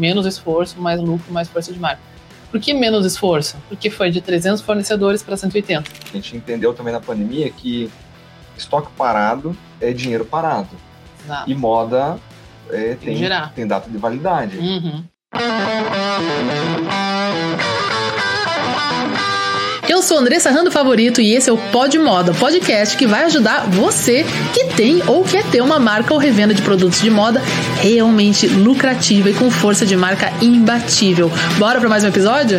Menos esforço, mais lucro, mais força de marca. Por que menos esforço? Porque foi de 300 fornecedores para 180. A gente entendeu também na pandemia que estoque parado é dinheiro parado. Exato. E moda é, tem, tem, tem, data de validade. Uhum. Eu sou Andressa Rando Favorito e esse é o Pod Moda, podcast que vai ajudar você que tem ou quer ter uma marca ou revenda de produtos de moda realmente lucrativa e com força de marca imbatível. Bora para mais um episódio?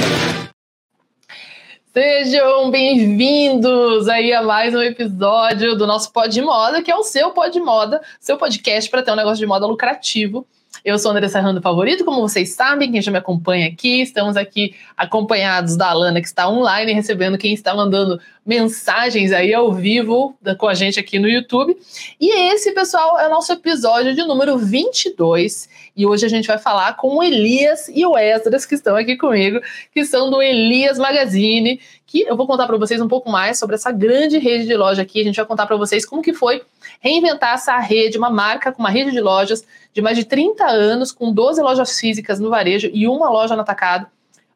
Sejam bem-vindos aí a mais um episódio do nosso Pod Moda, que é o seu Pod Moda, seu podcast para ter um negócio de moda lucrativo eu sou André Serrano Favorito, como vocês sabem, quem já me acompanha aqui, estamos aqui acompanhados da Alana, que está online, recebendo quem está mandando mensagens aí ao vivo com a gente aqui no YouTube. E esse, pessoal, é o nosso episódio de número 22. E hoje a gente vai falar com o Elias e o Esdras, que estão aqui comigo, que são do Elias Magazine, que eu vou contar para vocês um pouco mais sobre essa grande rede de loja aqui. A gente vai contar para vocês como que foi reinventar essa rede, uma marca com uma rede de lojas de mais de 30 anos, com 12 lojas físicas no varejo e uma loja no atacado,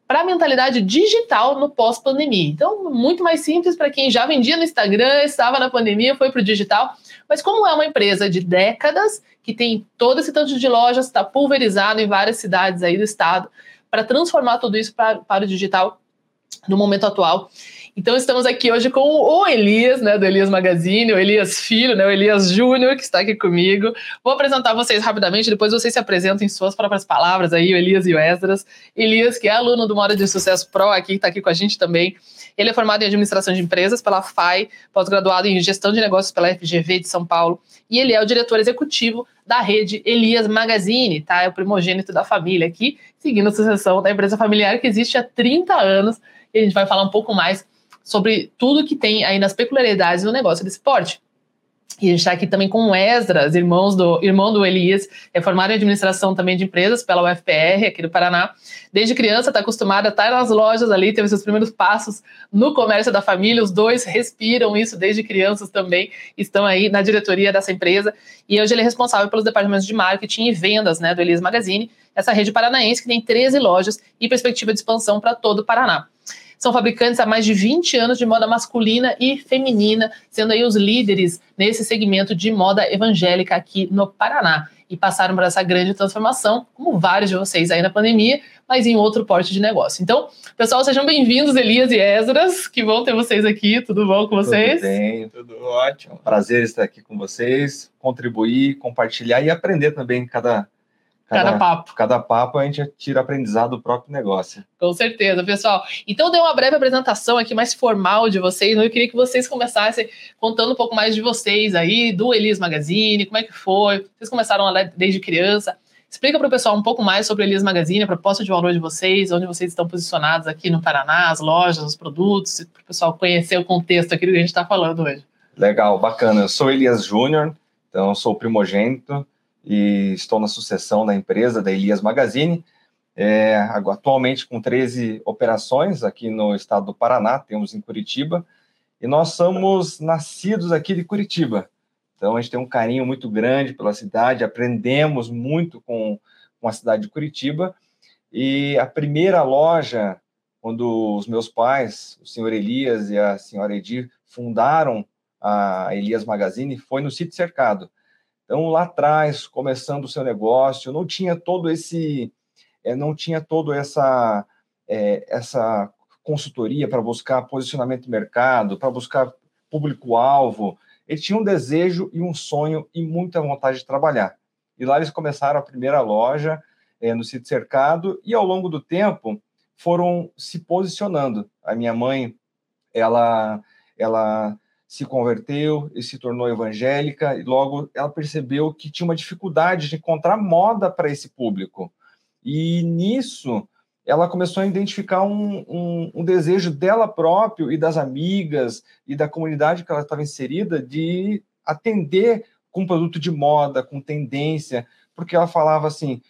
para a mentalidade digital no pós-pandemia. Então, muito mais simples para quem já vendia no Instagram, estava na pandemia, foi para o digital. Mas como é uma empresa de décadas, que tem todo esse tanto de lojas, está pulverizado em várias cidades aí do estado, para transformar tudo isso para, para o digital no momento atual. Então estamos aqui hoje com o Elias, né, do Elias Magazine, o Elias Filho, né, o Elias Júnior, que está aqui comigo. Vou apresentar vocês rapidamente, depois vocês se apresentam em suas próprias palavras aí, o Elias e o Esdras. Elias, que é aluno do Moda de Sucesso Pro aqui, está aqui com a gente também. Ele é formado em Administração de Empresas pela FAI, pós-graduado em Gestão de Negócios pela FGV de São Paulo, e ele é o diretor executivo da rede Elias Magazine, tá? É o primogênito da família aqui, seguindo a sucessão da empresa familiar que existe há 30 anos, e a gente vai falar um pouco mais sobre tudo que tem aí nas peculiaridades do negócio desse porte. E a gente está aqui também com o Esdras, irmãos do, irmão do Elias, é formado em administração também de empresas pela UFPR, aqui do Paraná. Desde criança está acostumado a estar nas lojas ali, teve seus primeiros passos no comércio da família. Os dois respiram isso desde crianças também, estão aí na diretoria dessa empresa. E hoje ele é responsável pelos departamentos de marketing e vendas né, do Elias Magazine, essa rede paranaense que tem 13 lojas e perspectiva de expansão para todo o Paraná são fabricantes há mais de 20 anos de moda masculina e feminina, sendo aí os líderes nesse segmento de moda evangélica aqui no Paraná. E passaram por essa grande transformação, como vários de vocês aí na pandemia, mas em outro porte de negócio. Então, pessoal, sejam bem-vindos, Elias e Esdras, que bom ter vocês aqui. Tudo bom com vocês? Tudo bem, tudo ótimo. Prazer estar aqui com vocês, contribuir, compartilhar e aprender também cada Cada, cada, papo. Cada papo a gente tira aprendizado do próprio negócio. Com certeza, pessoal. Então, dei uma breve apresentação aqui mais formal de vocês. Eu queria que vocês começassem contando um pouco mais de vocês aí, do Elias Magazine, como é que foi. Vocês começaram desde criança. Explica para o pessoal um pouco mais sobre o Elias Magazine, a proposta de valor de vocês, onde vocês estão posicionados aqui no Paraná, as lojas, os produtos, para o pessoal conhecer o contexto aqui do que a gente está falando hoje. Legal, bacana. Eu sou Elias Júnior, então sou primogênito e estou na sucessão da empresa, da Elias Magazine, é, atualmente com 13 operações aqui no estado do Paraná, temos em Curitiba, e nós somos nascidos aqui de Curitiba. Então a gente tem um carinho muito grande pela cidade, aprendemos muito com, com a cidade de Curitiba. E a primeira loja, quando os meus pais, o senhor Elias e a senhora Edir, fundaram a Elias Magazine, foi no sítio cercado. Então, lá atrás, começando o seu negócio, não tinha todo esse, é, não tinha todo essa, é, essa consultoria para buscar posicionamento de mercado, para buscar público-alvo. Ele tinha um desejo e um sonho e muita vontade de trabalhar. E lá eles começaram a primeira loja é, no sítio cercado e ao longo do tempo foram se posicionando. A minha mãe, ela, ela se converteu e se tornou evangélica, e logo ela percebeu que tinha uma dificuldade de encontrar moda para esse público. E nisso, ela começou a identificar um, um, um, desejo dela próprio e das amigas e da comunidade que ela estava inserida de atender com produto de moda, com tendência, porque ela falava assim,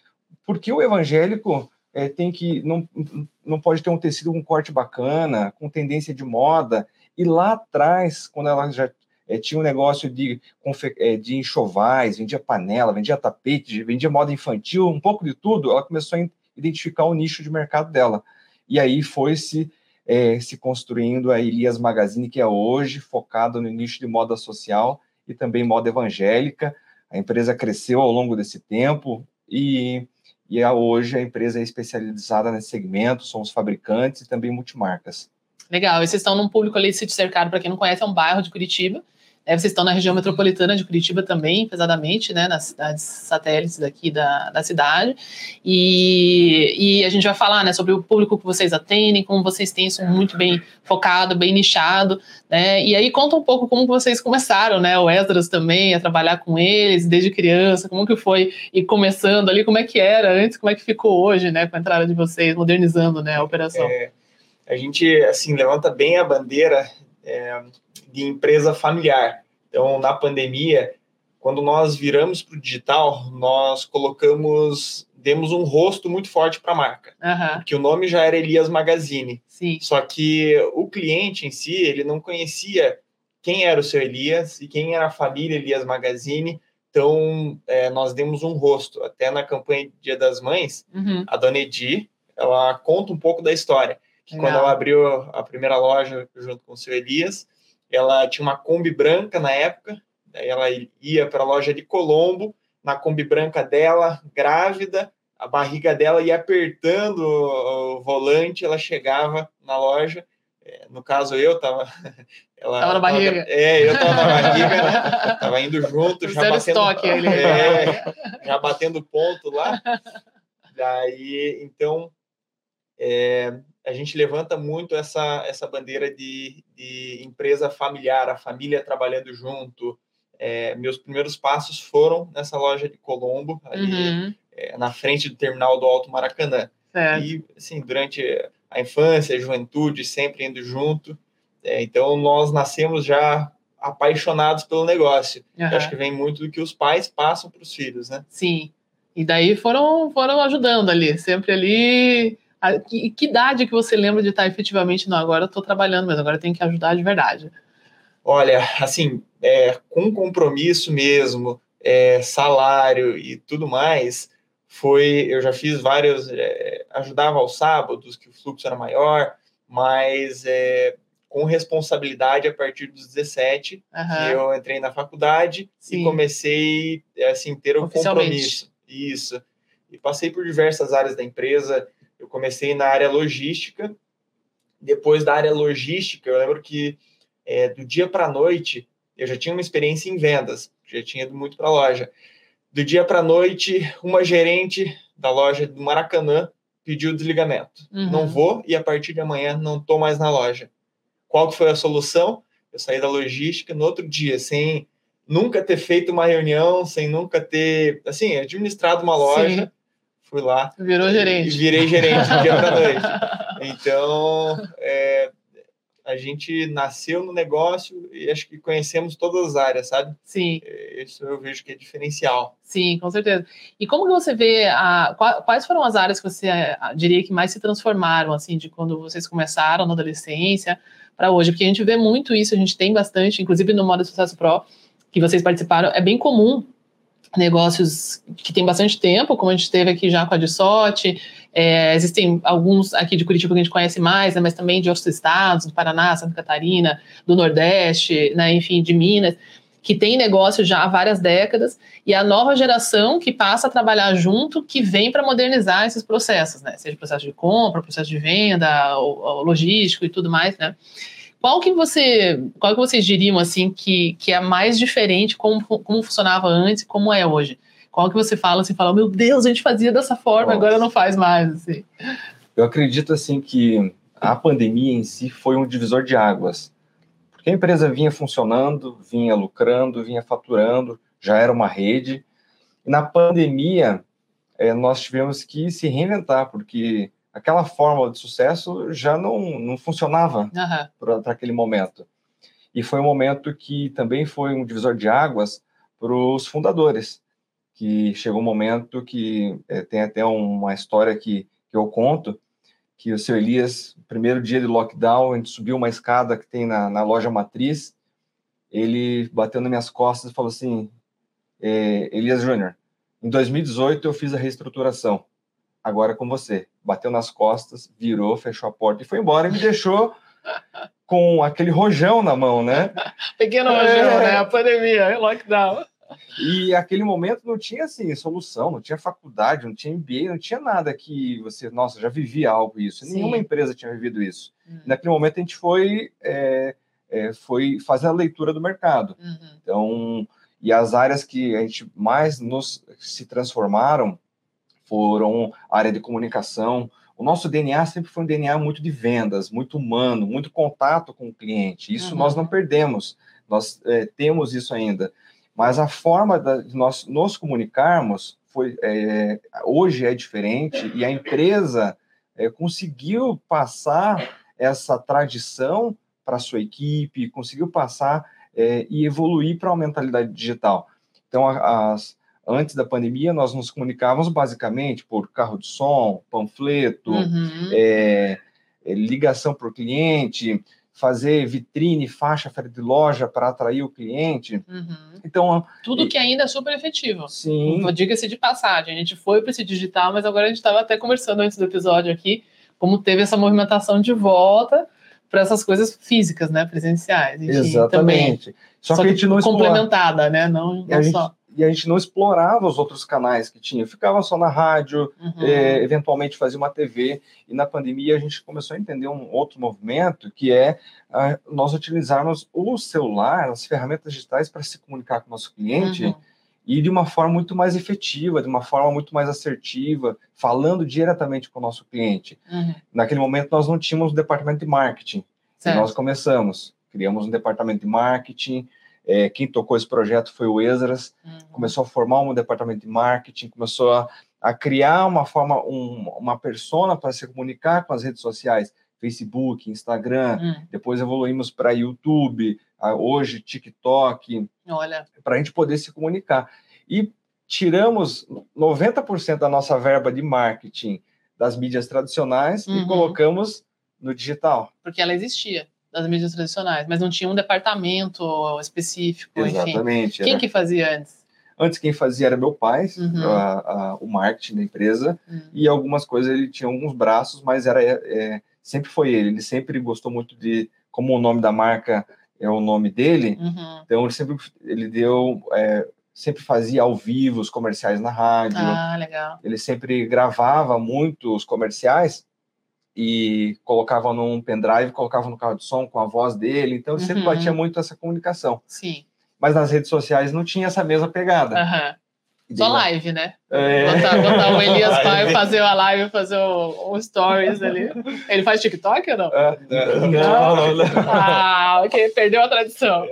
por que o evangélico é, tem que não, não pode ter um tecido com corte bacana, com tendência de moda, e lá atrás, quando ela já é, tinha um negócio de, é, de enxovais, vendia panela, vendia tapete, vendia moda infantil, um pouco de tudo, ela começou a identificar o nicho de mercado dela. E aí foi se, é, se construindo a Elias Magazine, que é hoje focada no nicho de moda social e também moda evangélica. A empresa cresceu ao longo desse tempo e, e hoje a empresa é especializada nesse segmento, somos fabricantes e também multimarcas. Legal, e vocês estão num público ali, Sítio Cercado, para quem não conhece, é um bairro de Curitiba, é, vocês estão na região metropolitana de Curitiba também, pesadamente, né, nas cidades satélites daqui da, da cidade. E, e a gente vai falar né, sobre o público que vocês atendem, como vocês têm isso muito bem focado, bem nichado. Né? E aí conta um pouco como vocês começaram, né? O Esdras também, a trabalhar com eles desde criança, como que foi ir começando ali, como é que era antes, como é que ficou hoje, né, com a entrada de vocês, modernizando né, a operação. É, a gente, assim, levanta bem a bandeira é, de empresa familiar. Então, na pandemia, quando nós viramos para o digital, nós colocamos, demos um rosto muito forte para a marca, uhum. porque o nome já era Elias Magazine. Sim. Só que o cliente em si, ele não conhecia quem era o seu Elias e quem era a família Elias Magazine. Então, é, nós demos um rosto. Até na campanha Dia das Mães, uhum. a dona Edi, ela conta um pouco da história. Que Legal. quando ela abriu a primeira loja junto com o seu Elias, ela tinha uma Kombi branca na época, daí ela ia para a loja de Colombo, na Kombi branca dela, grávida, a barriga dela ia apertando o volante, ela chegava na loja, é, no caso eu estava ela tava na barriga. Tava, é, eu estava na barriga? Tava indo junto, já batendo, estoque, ele. É, já batendo ponto lá. Daí, então, é, a gente levanta muito essa, essa bandeira de, de empresa familiar, a família trabalhando junto. É, meus primeiros passos foram nessa loja de Colombo, ali uhum. é, na frente do terminal do Alto Maracanã. Certo. E, assim, durante a infância, a juventude, sempre indo junto. É, então, nós nascemos já apaixonados pelo negócio. Uhum. acho que vem muito do que os pais passam para os filhos, né? Sim. E daí foram, foram ajudando ali, sempre ali a, que, que, idade que você lembra de estar efetivamente, não, agora eu estou trabalhando, mas agora eu tenho que ajudar de verdade? Olha, assim, é, com compromisso mesmo, é, salário e tudo mais, foi, eu já fiz vários, é, ajudava aos sábados, que o fluxo era maior, mas é, com responsabilidade a partir dos 17, uhum. eu entrei na faculdade Sim. e comecei, é, assim, ter o compromisso. Isso. E passei por diversas áreas da empresa, eu comecei na área logística. Depois da área logística, eu lembro que é, do dia para a noite eu já tinha uma experiência em vendas, já tinha ido muito para a loja. Do dia para a noite, uma gerente da loja do Maracanã pediu desligamento. Uhum. Não vou e a partir de amanhã não estou mais na loja. Qual que foi a solução? Eu saí da logística no outro dia, sem nunca ter feito uma reunião, sem nunca ter, assim, administrado uma loja. Sim fui lá. Virou gerente. E virei gerente do dia para noite. Então, é, a gente nasceu no negócio e acho que conhecemos todas as áreas, sabe? Sim. É, isso eu vejo que é diferencial. Sim, com certeza. E como que você vê, a, quais foram as áreas que você diria que mais se transformaram, assim, de quando vocês começaram na adolescência para hoje? Porque a gente vê muito isso, a gente tem bastante, inclusive no Moda Sucesso Pro, que vocês participaram, é bem comum negócios que tem bastante tempo, como a gente teve aqui já com a Dissote. É, existem alguns aqui de Curitiba que a gente conhece mais, né, mas também de outros estados, do Paraná, Santa Catarina, do Nordeste, né, enfim, de Minas, que tem negócio já há várias décadas, e a nova geração que passa a trabalhar junto, que vem para modernizar esses processos, né, seja processo de compra, processo de venda, o, logístico e tudo mais, né. Qual que você, qual que vocês diriam assim que, que é mais diferente como, como funcionava antes e como é hoje? Qual que você fala assim, fala, meu Deus, a gente fazia dessa forma, Nossa. agora não faz mais, assim. Eu acredito assim que a pandemia em si foi um divisor de águas. Porque a empresa vinha funcionando, vinha lucrando, vinha faturando, já era uma rede. E na pandemia, é, nós tivemos que se reinventar, porque aquela fórmula de sucesso já não, não funcionava uhum. para aquele momento. E foi um momento que também foi um divisor de águas para os fundadores, que chegou um momento que é, tem até uma história que, que eu conto, que o seu Elias, primeiro dia de lockdown, a gente subiu uma escada que tem na, na loja matriz, ele bateu nas minhas costas e falou assim, é, Elias Júnior, em 2018 eu fiz a reestruturação, agora é com você. Bateu nas costas, virou, fechou a porta e foi embora e me deixou com aquele rojão na mão, né? Pequeno rojão, é... né? A pandemia, lockdown. E aquele momento não tinha assim solução, não tinha faculdade, não tinha MBA, não tinha nada que você, nossa, já vivia algo isso. Sim. Nenhuma empresa tinha vivido isso. Uhum. Naquele momento a gente foi é, é, foi fazer a leitura do mercado. Uhum. Então, e as áreas que a gente mais nos se transformaram foram a área de comunicação. O nosso DNA sempre foi um DNA muito de vendas, muito humano, muito contato com o cliente. Isso uhum. nós não perdemos, nós é, temos isso ainda. Mas a forma de nós nos comunicarmos foi, é, hoje é diferente e a empresa é, conseguiu passar essa tradição para a sua equipe, conseguiu passar é, e evoluir para uma mentalidade digital. Então, as, antes da pandemia, nós nos comunicávamos basicamente por carro de som, panfleto, uhum. é, é ligação para o cliente, fazer vitrine, faixa, de loja para atrair o cliente. Uhum. Então, tudo que ainda é super efetivo. Sim. Diga-se de passagem, a gente foi para esse digital, mas agora a gente estava até conversando antes do episódio aqui, como teve essa movimentação de volta para essas coisas físicas, né, presenciais. Enfim, Exatamente. Também. Só, Só que, a gente não complementada, né, não, não a só. E a gente não explorava os outros canais que tinha, ficava só na rádio, uhum. é, eventualmente fazia uma TV, e na pandemia a gente começou a entender um outro movimento, que é uh, nós utilizarmos o celular, as ferramentas digitais para se comunicar com o nosso cliente, uhum. e de uma forma muito mais efetiva, de uma forma muito mais assertiva, falando diretamente com o nosso cliente. Uhum. Naquele momento nós não tínhamos um departamento de marketing, e nós começamos, criamos um departamento de marketing, é, quem tocou esse projeto foi o Esdras, uhum. começou a formar um departamento de marketing, começou a, a criar uma forma, um, uma persona para se comunicar com as redes sociais, Facebook, Instagram, uhum. depois evoluímos para YouTube, hoje TikTok, para a gente poder se comunicar. E tiramos 90% da nossa verba de marketing das mídias tradicionais uhum. e colocamos no digital. Porque ela existia das mídias tradicionais, mas não tinha um departamento específico. Exatamente. Quem era... que fazia antes? Antes quem fazia era meu pai, uhum. a, a, o marketing da empresa, uhum. e algumas coisas ele tinha alguns braços, mas era é, sempre foi ele. Ele sempre gostou muito de, como o nome da marca é o nome dele, uhum. então ele sempre ele deu é, sempre fazia ao vivo os comerciais na rádio. Ah, legal. Ele sempre gravava muitos comerciais e colocava num pendrive, colocava no carro de som com a voz dele, então uhum. sempre batia muito essa comunicação. Sim. Mas nas redes sociais não tinha essa mesma pegada. Uhum. Só live, né? É... Botar, botar o Elias Pai fazer a live, fazer o, o, stories ali. Ele faz TikTok ou não? É, não, não, não. Ah, ok, perdeu a tradição.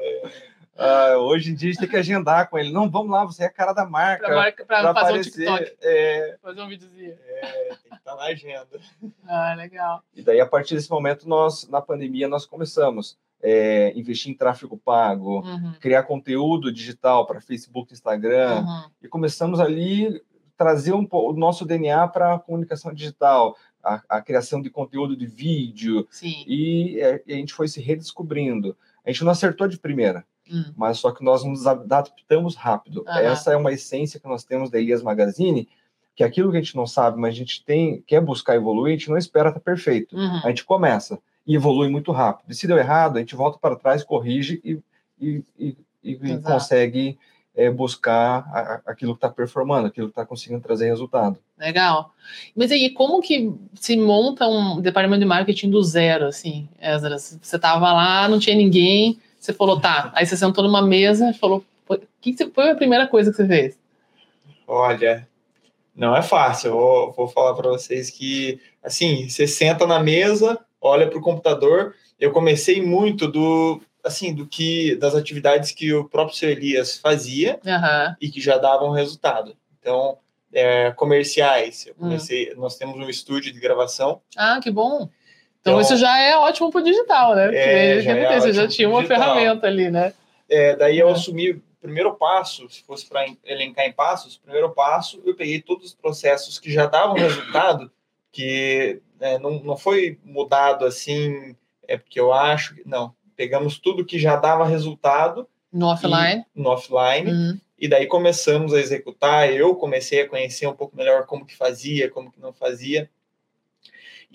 Uh, hoje em dia a gente tem que agendar com ele. Não, vamos lá, você é a cara da marca. Para marca, fazer aparecer, um TikTok. É, fazer um videozinho. É, tem que estar na agenda. Ah, legal. E daí, a partir desse momento, nós, na pandemia, nós começamos é, investir em tráfego pago, uhum. criar conteúdo digital para Facebook, Instagram, uhum. e começamos ali trazer um, o nosso DNA para a comunicação digital, a, a, criação de conteúdo de vídeo, e, é, e a gente foi se redescobrindo. A gente não acertou de primeira. Hum. Mas só que nós nos adaptamos rápido. Uhum. Essa é uma essência que nós temos da Elias Magazine, que aquilo que a gente não sabe, mas a gente tem quer buscar evoluir, a gente não espera estar perfeito. Uhum. A gente começa e evolui muito rápido. E se deu errado, a gente volta para trás, corrige e, e, e, e consegue é, buscar a, aquilo que está performando, aquilo que está conseguindo trazer resultado. Legal. Mas aí, como que se monta um departamento de marketing do zero, assim, Ezra? Você estava lá, não tinha ninguém, você falou, tá. Aí você sentou numa mesa e falou, o que, foi a primeira coisa que você fez? Olha, não é fácil. Eu vou, vou falar para vocês que, assim, você senta na mesa, olha para o computador. Eu comecei muito do, assim, do que das atividades que o próprio seu Elias fazia uhum. e que já davam resultado. Então, é, comerciais. Eu comecei. Hum. Nós temos um estúdio de gravação. Ah, que bom. Então, então, isso já é ótimo para o digital, né? Porque é, já é você já tinha uma digital. ferramenta ali, né? É, daí eu é. assumi o primeiro passo, se fosse para elencar em passos, o primeiro passo, eu peguei todos os processos que já davam resultado, que é, não, não foi mudado assim, é porque eu acho, não, pegamos tudo que já dava resultado no offline, e, no offline uhum. E daí começamos a executar, eu comecei a conhecer um pouco melhor como que fazia, como que não fazia,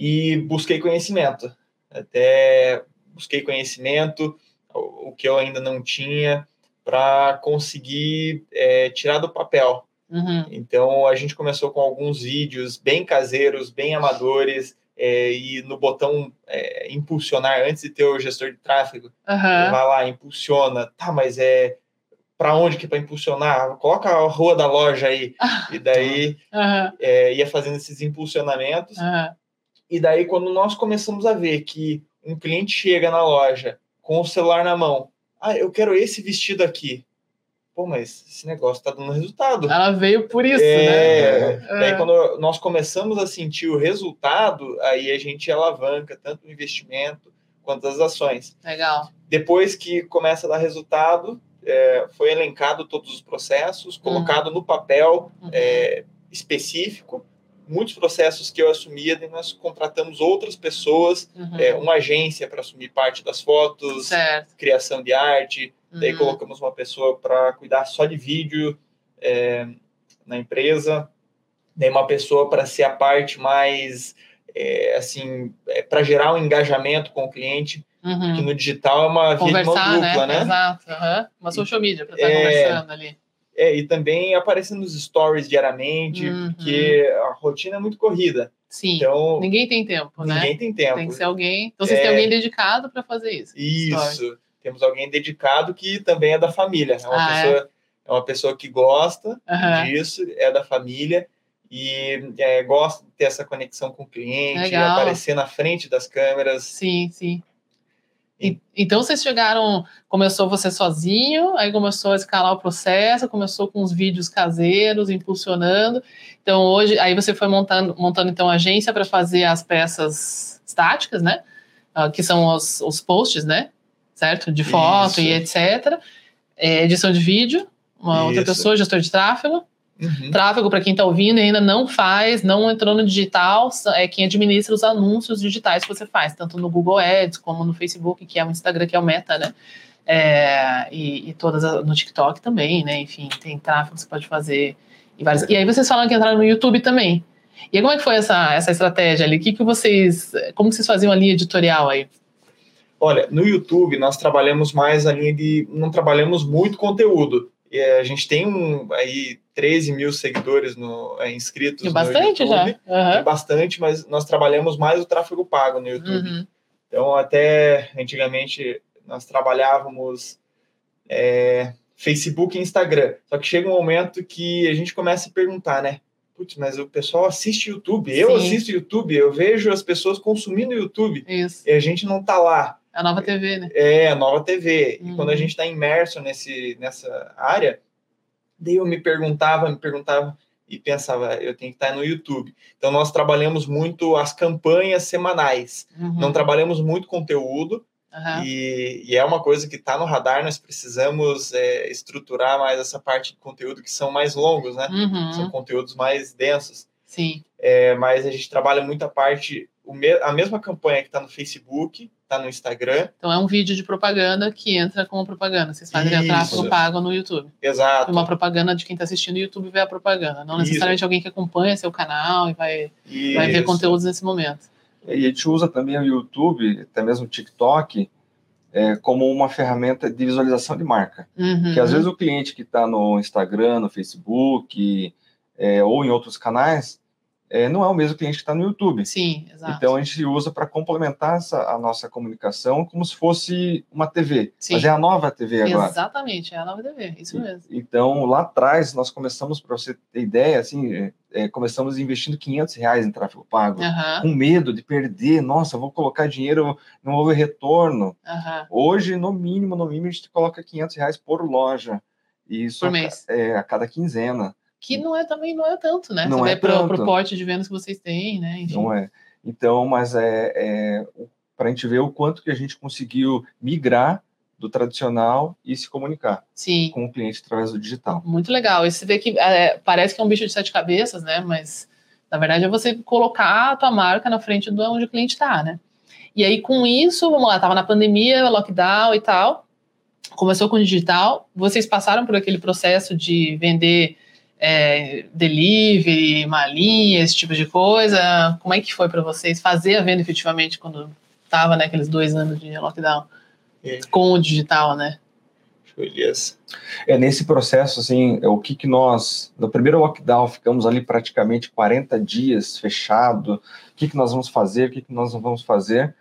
e busquei conhecimento. Até busquei conhecimento, o que eu ainda não tinha, para conseguir é, tirar do papel. Uhum. Então a gente começou com alguns vídeos bem caseiros, bem amadores, é, e no botão é, impulsionar antes de ter o gestor de tráfego, Uhum. vai lá, impulsiona, tá, mas é para onde que é para impulsionar? Coloca a rua da loja aí. E daí Uhum. é, ia fazendo esses impulsionamentos. Uhum. E daí, quando nós começamos a ver que um cliente chega na loja com o celular na mão, ah, eu quero esse vestido aqui. Pô, mas esse negócio tá dando resultado. Ela veio por isso, É, né? Daí, É. quando nós começamos a sentir o resultado, aí a gente alavanca tanto o investimento quanto as ações. Legal. Depois que começa a dar resultado, é, foi elencado todos os processos, colocado no papel Uhum. é, específico. Muitos processos que eu assumia, daí nós contratamos outras pessoas, Uhum. é, uma agência para assumir parte das fotos, Certo. criação de arte. Daí Uhum. colocamos uma pessoa para cuidar só de vídeo é, na empresa. Daí uma pessoa para ser a parte mais é, assim, para gerar um engajamento com o cliente, Uhum. que no digital é uma via de mão dupla, né? né? Exato. Uma social media para estar É. conversando ali. É, e também aparecer nos stories diariamente, Uhum. porque a rotina é muito corrida. Sim. Então, Ninguém tem tempo, né? ninguém tem tempo. Tem que ser alguém. Então vocês É. têm alguém dedicado para fazer isso. Isso. Temos alguém dedicado que também é da família. É uma, Ah, é? pessoa, é? uma pessoa que gosta Aham. disso, é da família e é, gosta de ter essa conexão com o cliente, Legal. aparecer na frente das câmeras. Sim, sim. E- Então vocês chegaram, começou você sozinho, aí começou a escalar o processo, começou com os vídeos caseiros, impulsionando. Então hoje, aí você foi montando, montando então a agência para fazer as peças estáticas, né? Ah, que são os, os posts, né? Certo? De foto Isso. e etc. É, edição de vídeo, uma outra Isso. pessoa, gestor de tráfego. Uhum. Tráfego, para quem está ouvindo e ainda não faz, não entrou no digital, é quem administra os anúncios digitais que você faz, tanto no Google Ads como no Facebook, que é o Instagram, que é o Meta, né? É, e, e todas a- no TikTok também, né? Enfim, tem tráfego que você pode fazer. E, vários, e aí vocês falam que entraram no YouTube também. E aí, como é que foi essa, essa estratégia ali? O que, que vocês. Como que vocês faziam a linha editorial aí? Olha, no YouTube nós trabalhamos mais a linha de. Não trabalhamos muito conteúdo. E, eh, a gente tem um, aí 13 mil seguidores no, eh, inscritos Tem bastante no já. YouTube. Tem Aham. bastante, mas nós trabalhamos mais o tráfego pago no YouTube. Uhum. Então, até antigamente, nós trabalhávamos é, Facebook e Instagram. Só que chega um momento que a gente começa a perguntar, né? Putz, mas o pessoal assiste YouTube, eu Sim. assisto YouTube, eu vejo as pessoas consumindo YouTube Isso. e a gente não tá lá. A nova TV, né? É a nova TV. Uhum. E quando a gente está imerso nesse, nessa área, daí eu me perguntava, me perguntava e pensava, eu tenho que estar no YouTube. Então nós trabalhamos muito as campanhas semanais. Uhum. Não trabalhamos muito conteúdo Aham. e, e é uma coisa que está no radar. Nós precisamos é, estruturar mais essa parte de conteúdo que são mais longos, né? Uhum. São conteúdos mais densos. Sim. É, mas a gente trabalha muito a parte, me- a mesma campanha que está no Facebook, está no Instagram. Então é um vídeo de propaganda que entra como propaganda. Vocês fazem Isso. tráfego pago no YouTube. Exato. Uma propaganda de quem está assistindo o YouTube vê a propaganda. Não Isso. necessariamente alguém que acompanha seu canal e vai, vai ver Isso. conteúdos nesse momento. E a gente usa também o YouTube, até mesmo o TikTok, é, como uma ferramenta de visualização de marca. Uhum. Que às vezes o cliente que está no Instagram, no Facebook, é, ou em outros canais, é, não é o mesmo cliente que está no YouTube. Sim, exato. Então a gente usa para complementar essa, a nossa comunicação como se fosse uma TV. Sim. Mas é a nova TV agora. Exatamente, é a nova TV, isso mesmo. Então, lá atrás, nós começamos, para você ter ideia, assim, é, é, começamos investindo 500 reais em tráfego pago, com medo de perder. Nossa, vou colocar dinheiro, não houve retorno. Hoje, no mínimo, no mínimo, a gente coloca 500 reais por loja. E isso Por a, mês. ca- é, a cada quinzena, Que não é também não é tanto, né? Não é tanto. pro porte de vendas que vocês têm, né? Enfim. não é? Então, mas é, é para a gente ver o quanto que a gente conseguiu migrar do tradicional e se comunicar Sim. com o cliente através do digital. Muito legal. E você vê que é, parece que é um bicho de sete cabeças, né? Mas na verdade é você colocar a tua marca na frente de onde o cliente está, né? E aí com isso, vamos lá, tava na pandemia, lockdown e tal. começou com digital, vocês passaram por aquele processo de vender é, delivery, malinha, esse tipo de coisa. Como é que foi para vocês fazer a venda efetivamente quando estava naqueles né, dois anos de lockdown? É. Com o digital, né? Elias. É, nesse processo, assim, é o que, que nós, no primeiro lockdown, ficamos ali praticamente 40 dias fechado, o que, que nós vamos fazer, o que, que nós não vamos fazer.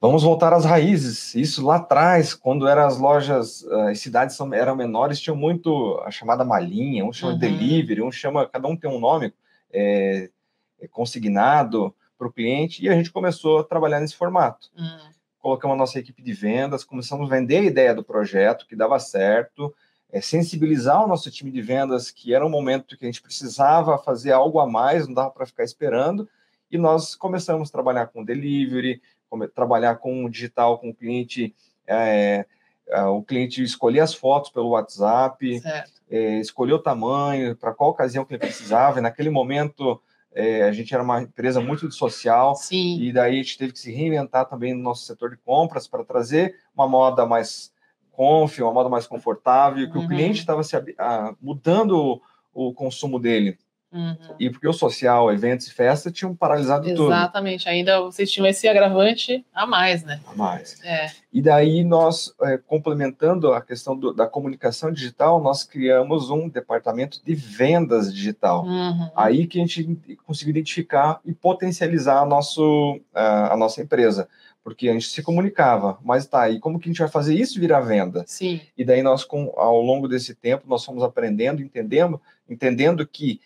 Vamos voltar às raízes. Isso lá atrás, quando eram as lojas, eh, as cidades eram menores, tinham muito a chamada malinha, um chama uhum. delivery, um chama, cada um tem um nome, é, é consignado para o cliente, e a gente começou a trabalhar nesse formato. Uhum colocamos a nossa equipe de vendas, começamos a vender a ideia do projeto, que dava certo, é, sensibilizar o nosso time de vendas que era um momento que a gente precisava fazer algo a mais, não dava para ficar esperando, e nós começamos a trabalhar com delivery, trabalhar com o digital, com o cliente, é, é, o cliente escolher as fotos pelo WhatsApp, é, escolher o tamanho, para qual ocasião que ele precisava, e naquele momento é, a gente era uma empresa muito social Sim. e daí a gente teve que se reinventar também no nosso setor de compras para trazer uma moda mais conf, uma moda mais confortável, que uhum. o cliente estava se a, mudando o, o consumo dele. Uhum. E porque o social, eventos e festas tinham paralisado Exatamente. tudo. Exatamente. Ainda vocês tinham esse agravante a mais, né? A mais. É. E daí nós, é, complementando a questão do, da comunicação digital, nós criamos um departamento de vendas digital. Uhum. Aí que a gente conseguiu identificar e potencializar a, nosso, a, a nossa empresa porque a gente se comunicava, mas tá, e como que a gente vai fazer isso virar venda? Sim. E daí nós, com, ao longo desse tempo, nós fomos aprendendo, entendendo, entendendo que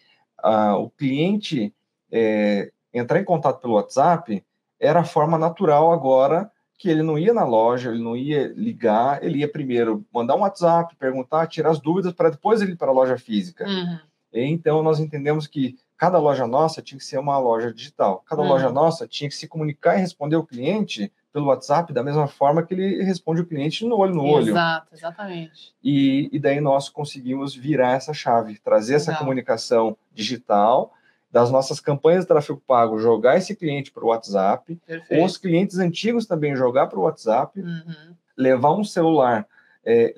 o cliente é, entrar em contato pelo WhatsApp era a forma natural agora que ele não ia na loja, ele não ia ligar, ele ia primeiro mandar um WhatsApp, perguntar, tirar as dúvidas para depois ele ir para a loja física. Uhum. então nós entendemos que cada loja nossa tinha que ser uma loja digital. Cada uhum. loja nossa tinha que se comunicar e responder o cliente pelo WhatsApp da mesma forma que ele responde o cliente no olho no Exato, olho. Exato, exatamente. E, e daí nós conseguimos virar essa chave, trazer Legal. essa comunicação digital das nossas campanhas de tráfego pago, jogar esse cliente para o WhatsApp, Perfeito. os clientes antigos também jogar para o WhatsApp, uhum. levar um celular, é,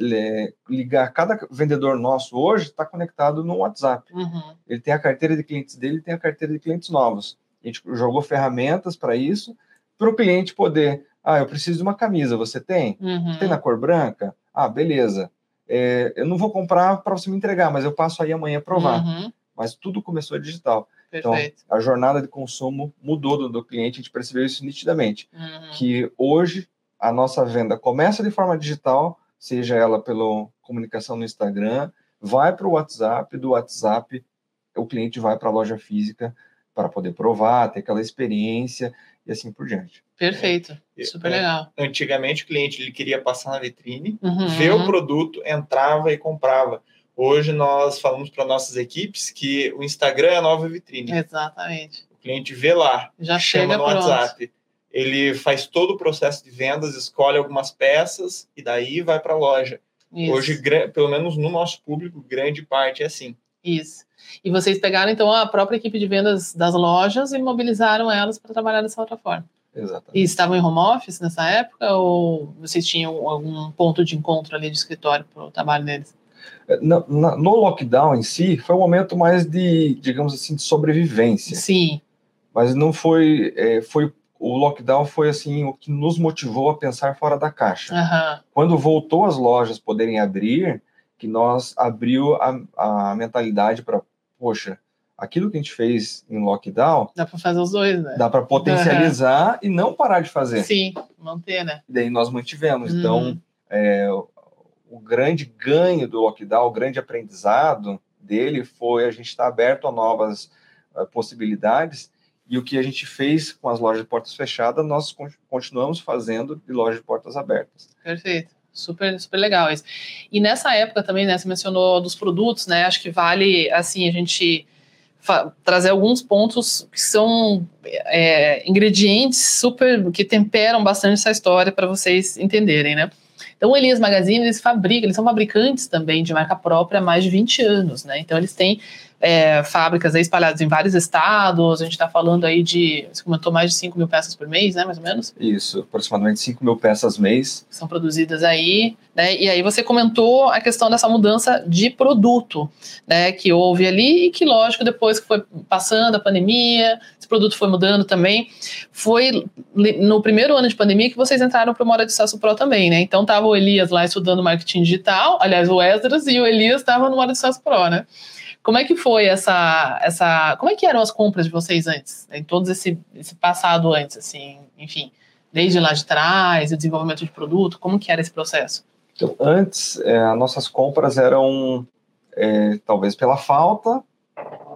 ligar cada vendedor nosso hoje está conectado no WhatsApp. Uhum. Ele tem a carteira de clientes dele, tem a carteira de clientes novos. A gente jogou ferramentas para isso para o cliente poder. Ah, eu preciso de uma camisa, você tem? Uhum. Tem na cor branca? Ah, beleza. É, eu não vou comprar para você me entregar, mas eu passo aí amanhã provar. Uhum. Mas tudo começou digital. Então, Perfeito. Então, a jornada de consumo mudou do, do cliente, a gente percebeu isso nitidamente. Uhum. Que hoje a nossa venda começa de forma digital, seja ela pela comunicação no Instagram, vai para o WhatsApp, do WhatsApp o cliente vai para a loja física para poder provar, ter aquela experiência e assim por diante. Perfeito, é, super é, legal. Antigamente o cliente ele queria passar na vitrine, uhum. ver o produto, entrava e comprava. Hoje nós falamos para nossas equipes que o Instagram é a nova vitrine. Exatamente. O cliente vê lá, já chama no pronto. WhatsApp, ele faz todo o processo de vendas, escolhe algumas peças e daí vai para a loja. Isso. Hoje, pelo menos no nosso público, grande parte é assim. Isso. E vocês pegaram, então, a própria equipe de vendas das lojas e mobilizaram elas para trabalhar dessa outra forma. Exatamente. E estavam em home office nessa época ou vocês tinham algum ponto de encontro ali de escritório para o trabalho deles? É, no, no, lockdown em si, foi um momento mais de, digamos assim, de sobrevivência. Sim. Mas não foi, é, foi o lockdown foi assim o que nos motivou a pensar fora da caixa. Uhum. Quando voltou as lojas poderem abrir, que nós abriu a, a mentalidade para poxa, aquilo que a gente fez em lockdown. Dá para fazer os dois, né? Dá para potencializar uhum. e não parar de fazer. Sim, manter, né? E daí nós mantivemos. Uhum. Então, é, o grande ganho do lockdown, o grande aprendizado dele foi a gente estar aberto a novas uh, possibilidades. E o que a gente fez com as lojas de portas fechadas, nós continuamos fazendo de lojas de portas abertas. Perfeito. Super, super legal isso. E nessa época também, né, você mencionou dos produtos, né, acho que vale, assim, a gente trazer alguns pontos que são é, ingredientes super, que temperam bastante essa história para vocês entenderem, né. Então, o Elias Magazine, eles fabricam, eles são fabricantes também de marca própria há mais de 20 anos, né, então eles têm é, fábricas espalhadas em vários estados. A gente está falando aí de, você comentou mais de 5 mil peças por mês, né, mais ou menos? Isso, aproximadamente 5 mil peças mês. São produzidas aí, né? E aí você comentou a questão dessa mudança de produto, né, que houve ali e que, lógico, depois que foi passando a pandemia, esse produto foi mudando também. Foi no primeiro ano de pandemia que vocês entraram para o Mora de Sucesso Pro também, né? Então tava o Elias lá estudando marketing digital, aliás, o Esdras e o Elias estavam no Mora de Sucesso Pro, né? Como é que foi essa, essa. Como é que eram as compras de vocês antes? Em todo esse, esse passado antes, assim, enfim, desde lá de trás, o desenvolvimento de produto, como que era esse processo? Então, antes, é, nossas compras eram é, talvez pela falta,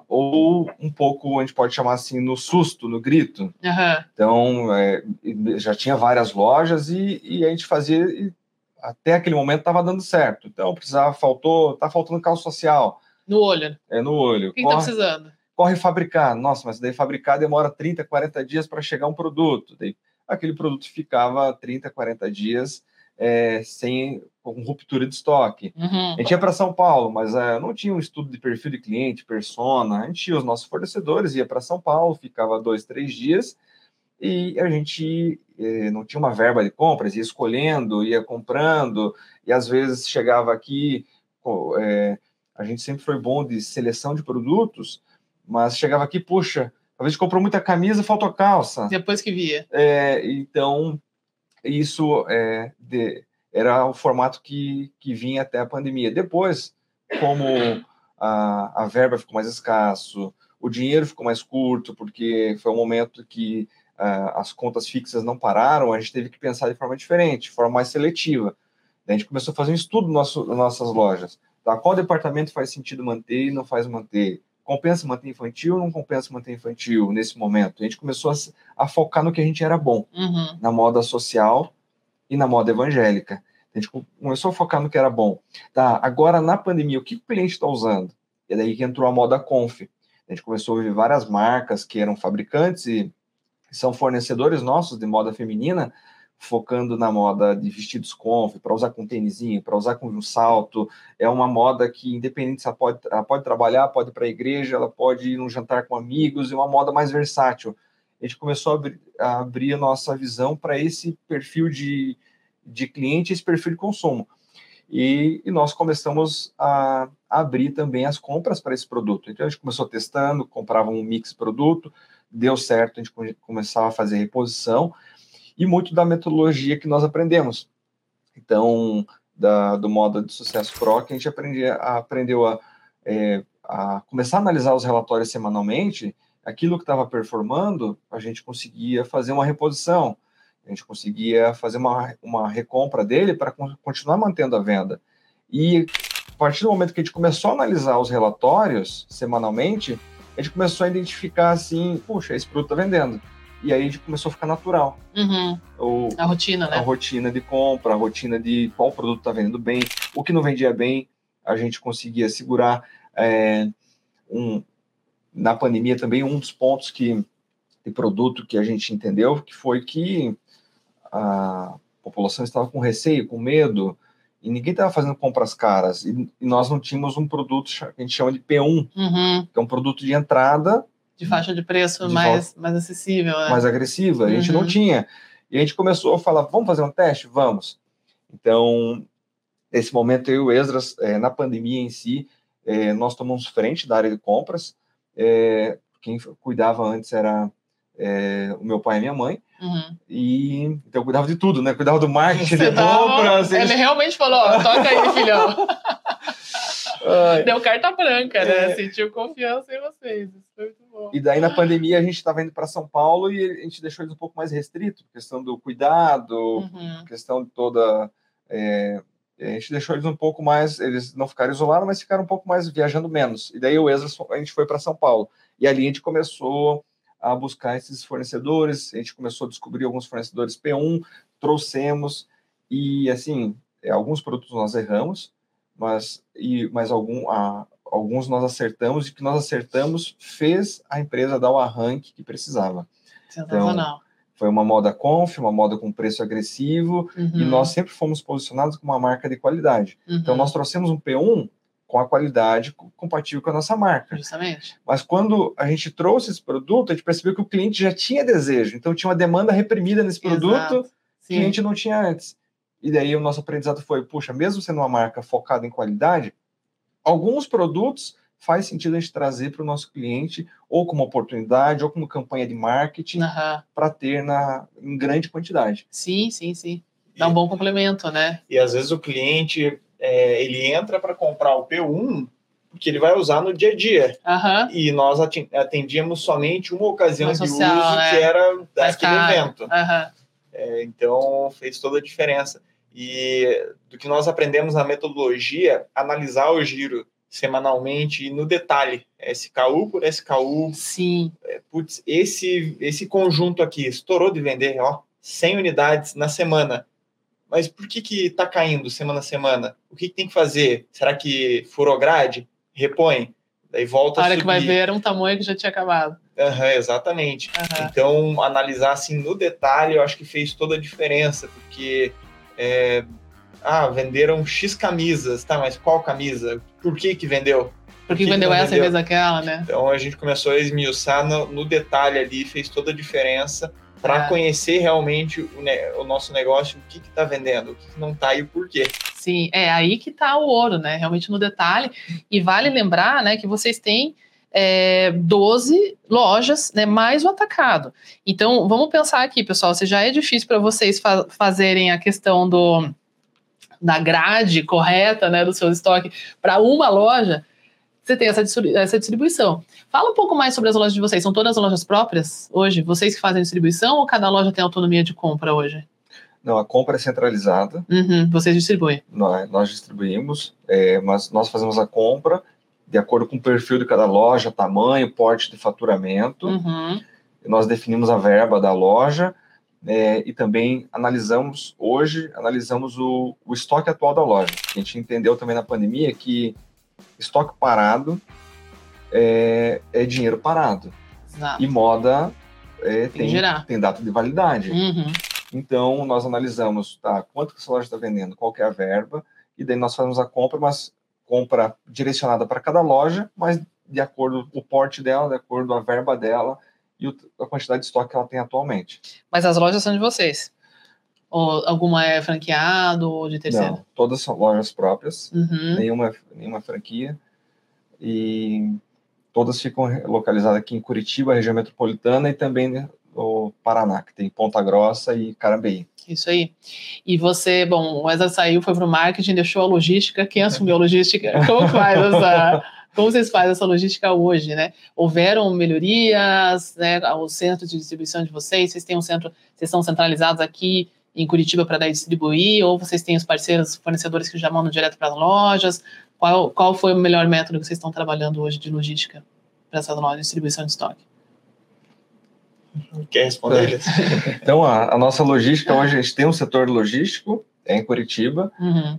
ou um pouco, a gente pode chamar assim, no susto, no grito. Uhum. Então, é, já tinha várias lojas e, e a gente fazia, até aquele momento estava dando certo. Então, precisava, faltou, tá faltando calça social. No olho. É, no olho. O que está precisando? Corre fabricar. Nossa, mas daí fabricar demora 30, 40 dias para chegar um produto. Daí, aquele produto ficava 30, 40 dias é, sem com ruptura de estoque. Uhum. A gente ia para São Paulo, mas é, não tinha um estudo de perfil de cliente, persona. A gente tinha os nossos fornecedores, ia para São Paulo, ficava dois, três dias e a gente eh, não tinha uma verba de compras, ia escolhendo, ia comprando, e às vezes chegava aqui, eh, a gente sempre foi bom de seleção de produtos, mas chegava aqui, puxa, talvez comprou muita camisa, faltou calça. Depois que via. É, então, isso é, de, era o formato que, que vinha até a pandemia. Depois, como a, a verba ficou mais escasso, o dinheiro ficou mais curto, porque foi um momento que uh, as contas fixas não pararam, a gente teve que pensar de forma diferente, de forma mais seletiva. A gente começou a fazer um estudo nosso, nas nossas lojas. Tá? Qual departamento faz sentido manter e não faz manter? Compensa manter infantil ou não compensa manter infantil nesse momento? A gente começou a, a focar no que a gente era bom, uhum. na moda social e na moda evangélica. A gente começou a focar no que era bom. Tá, agora na pandemia, o que o cliente está usando? E é daí que entrou a moda Conf. A gente começou a ver várias marcas que eram fabricantes e são fornecedores nossos de moda feminina, focando na moda de vestidos conf, para usar com tênisinho, para usar com um salto. É uma moda que, independente se ela pode, ela pode trabalhar, pode ir para a igreja, ela pode ir num jantar com amigos, é uma moda mais versátil. A gente começou a abrir a, abrir a nossa visão para esse perfil de, de cliente, esse perfil de consumo. E, e nós começamos a, abrir também as compras para esse produto. Então a gente começou testando, comprava um mix produto, deu certo, a gente começava a fazer reposição, e muito da metodologia que nós aprendemos. Então, da, do modo de sucesso pro, que a gente aprendia, aprendeu a, é, a começar a analisar os relatórios semanalmente, aquilo que estava performando, a gente conseguia fazer uma reposição, a gente conseguia fazer uma, uma recompra dele para continuar mantendo a venda. E a partir do momento que a gente começou a analisar os relatórios semanalmente, a gente começou a identificar assim, puxa, esse produto está vendendo. E aí a gente começou a ficar natural. Uhum. O, a rotina, né? A rotina de compra, a rotina de qual produto está vendendo bem, o que não vendia bem, a gente conseguia segurar. É, um, na pandemia também, um dos pontos que de produto que a gente entendeu que foi que a população estava com receio, com medo, e ninguém estava fazendo compras caras. E, e, nós não tínhamos um produto que a gente chama de P1, uhum. que é um produto de entrada. De faixa de preço de mais, mais acessível. Né? Mais agressiva. A gente não uhum. tinha. E a gente começou a falar: vamos fazer um teste? Vamos. Então, nesse momento, eu e o Esdras, é, na pandemia em si, é, nós tomamos frente da área de compras. É, quem cuidava antes era o meu pai e minha mãe. Uhum. E então eu cuidava de tudo, né? Cuidava do marketing, de compras. Ele realmente falou: toca aí, filhão. Ai. Deu carta branca, né? É. Sentiu confiança em vocês. Isso foi muito bom. E daí na pandemia a gente estava indo para São Paulo e a gente deixou eles um pouco mais restrito, questão do cuidado, uhum. questão de toda. É, a gente deixou eles um pouco mais, eles não ficaram isolados, mas ficaram um pouco mais viajando menos. E daí o Exas, a gente foi para São Paulo. E ali a gente começou a buscar esses fornecedores. A gente começou a descobrir alguns fornecedores P1, trouxemos e assim é, alguns produtos nós erramos, mas e mas algum, a, alguns nós acertamos e que nós acertamos fez a empresa dar o arranque que precisava. Sensacional. Então, foi uma moda conf, uma moda com preço agressivo, uhum. e nós sempre fomos posicionados como uma marca de qualidade. Uhum. Então, nós trouxemos um P1 com a qualidade compatível com a nossa marca. Justamente. Mas quando a gente trouxe esse produto, a gente percebeu que o cliente já tinha desejo, então tinha uma demanda reprimida nesse produto Exato. que a gente não tinha antes. E daí o nosso aprendizado foi, puxa, mesmo sendo uma marca focada em qualidade, alguns produtos faz sentido a gente trazer para o nosso cliente ou como oportunidade ou como campanha de marketing Aham. para ter na, em grande quantidade. Sim, sim, sim. Dá um bom complemento, né? E às vezes o cliente é, ele entra para comprar o P1 porque ele vai usar no dia a dia. Aham. E nós aten- atendíamos somente uma ocasião Uma de social, uso né? que era daquele evento. Aham. É, então fez toda a diferença. E do que nós aprendemos na metodologia, analisar o giro semanalmente e no detalhe, SKU por SKU, Sim. putz, esse, esse conjunto aqui estourou de vender, ó, 100 unidades na semana. Mas por que que tá caindo semana a semana? O que, que tem que fazer? Será que furou grade? Repõe. Daí volta A hora a que vai ver era um tamanho que já tinha acabado. Aham, exatamente. Aham. Então, analisar assim no detalhe, eu acho que fez toda a diferença, porque é, ah, venderam X camisas, tá, mas qual camisa? Por que que vendeu? Porque que vendeu não essa em vendeu? vez daquela, né? Então a gente começou a esmiuçar no, no detalhe ali, fez toda a diferença para É. conhecer realmente o, ne- o nosso negócio, o que que tá vendendo, o que, que não tá e o porquê. Sim, é aí que tá o ouro, né? Realmente no detalhe. E vale lembrar, né, que vocês têm é, 12 lojas, né, mais o atacado. Então, vamos pensar aqui, pessoal, se já é difícil para vocês fa- fazerem a questão do da grade correta, né, do seu estoque para uma loja, você tem essa, essa distribuição. Fala um pouco mais sobre as lojas de vocês. São todas lojas próprias hoje? Vocês que fazem distribuição ou cada loja tem autonomia de compra hoje? Não, a compra é centralizada, Uhum, vocês distribuem. nós, nós distribuímos, é, mas nós fazemos a compra de acordo com o perfil de cada loja, tamanho, porte de faturamento. Uhum. Nós definimos a verba da loja é, e também analisamos, hoje, analisamos o, o estoque atual da loja. A gente entendeu também na pandemia que estoque parado é, é dinheiro parado. Exato. E moda é, tem, girar. tem data de validade. Uhum. Então, nós analisamos, tá, quanto que essa loja está vendendo, qual que é a verba, e daí nós fazemos a compra, mas compra direcionada para cada loja, mas de acordo com o porte dela, de acordo com a verba dela e o- a quantidade de estoque que ela tem atualmente. Mas as lojas são de vocês? Ou alguma é franqueado ou de terceiro? Não, todas são lojas próprias, Uhum. nenhuma, nenhuma franquia, e todas ficam localizadas aqui em Curitiba, região metropolitana, e também né, no Paraná, que tem Ponta Grossa e Carambeí. Isso aí. E você, bom, o Wesley saiu, foi pro marketing, deixou a logística. Quem assumiu a logística? Como faz essa. Como vocês fazem essa logística hoje, né? Houveram melhorias, né? O centro de distribuição de vocês, vocês têm um centro, vocês são centralizados aqui em Curitiba para daí distribuir, ou vocês têm os parceiros, fornecedores que já mandam direto para as lojas? Qual, qual foi o melhor método que vocês estão trabalhando hoje de logística para essas lojas de distribuição de estoque? Quer responder? É. Então, a, a nossa logística, hoje a gente tem um setor logístico, é em Curitiba, Uhum,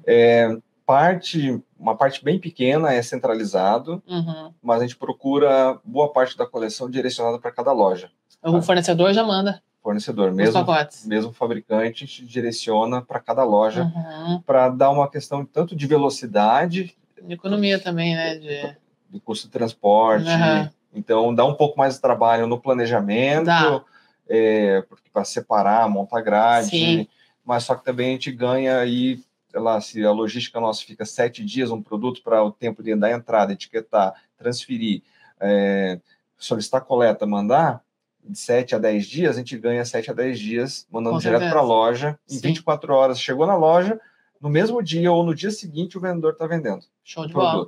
parte, uma parte bem pequena é centralizado, uhum. mas a gente procura boa parte da coleção direcionada para cada loja. O fornecedor já manda Fornecedor, mesmo, mesmo fabricante, a gente direciona para cada loja Uhum. para dar uma questão tanto de velocidade, De economia também, né? De... custo de transporte. Aham. Então, dá um pouco mais de trabalho no planejamento, Dá. é, para separar, montar grade, Sim. mas só que também a gente ganha aí, sei lá, se a logística nossa fica sete dias um produto para o tempo de dar entrada, etiquetar, transferir, é, solicitar coleta, mandar, de 7 a 10 dias, a gente ganha 7 a 10 dias mandando direto para a loja. Em Sim. 24 horas chegou na loja, no mesmo dia ou no dia seguinte o vendedor está vendendo Show o de bola.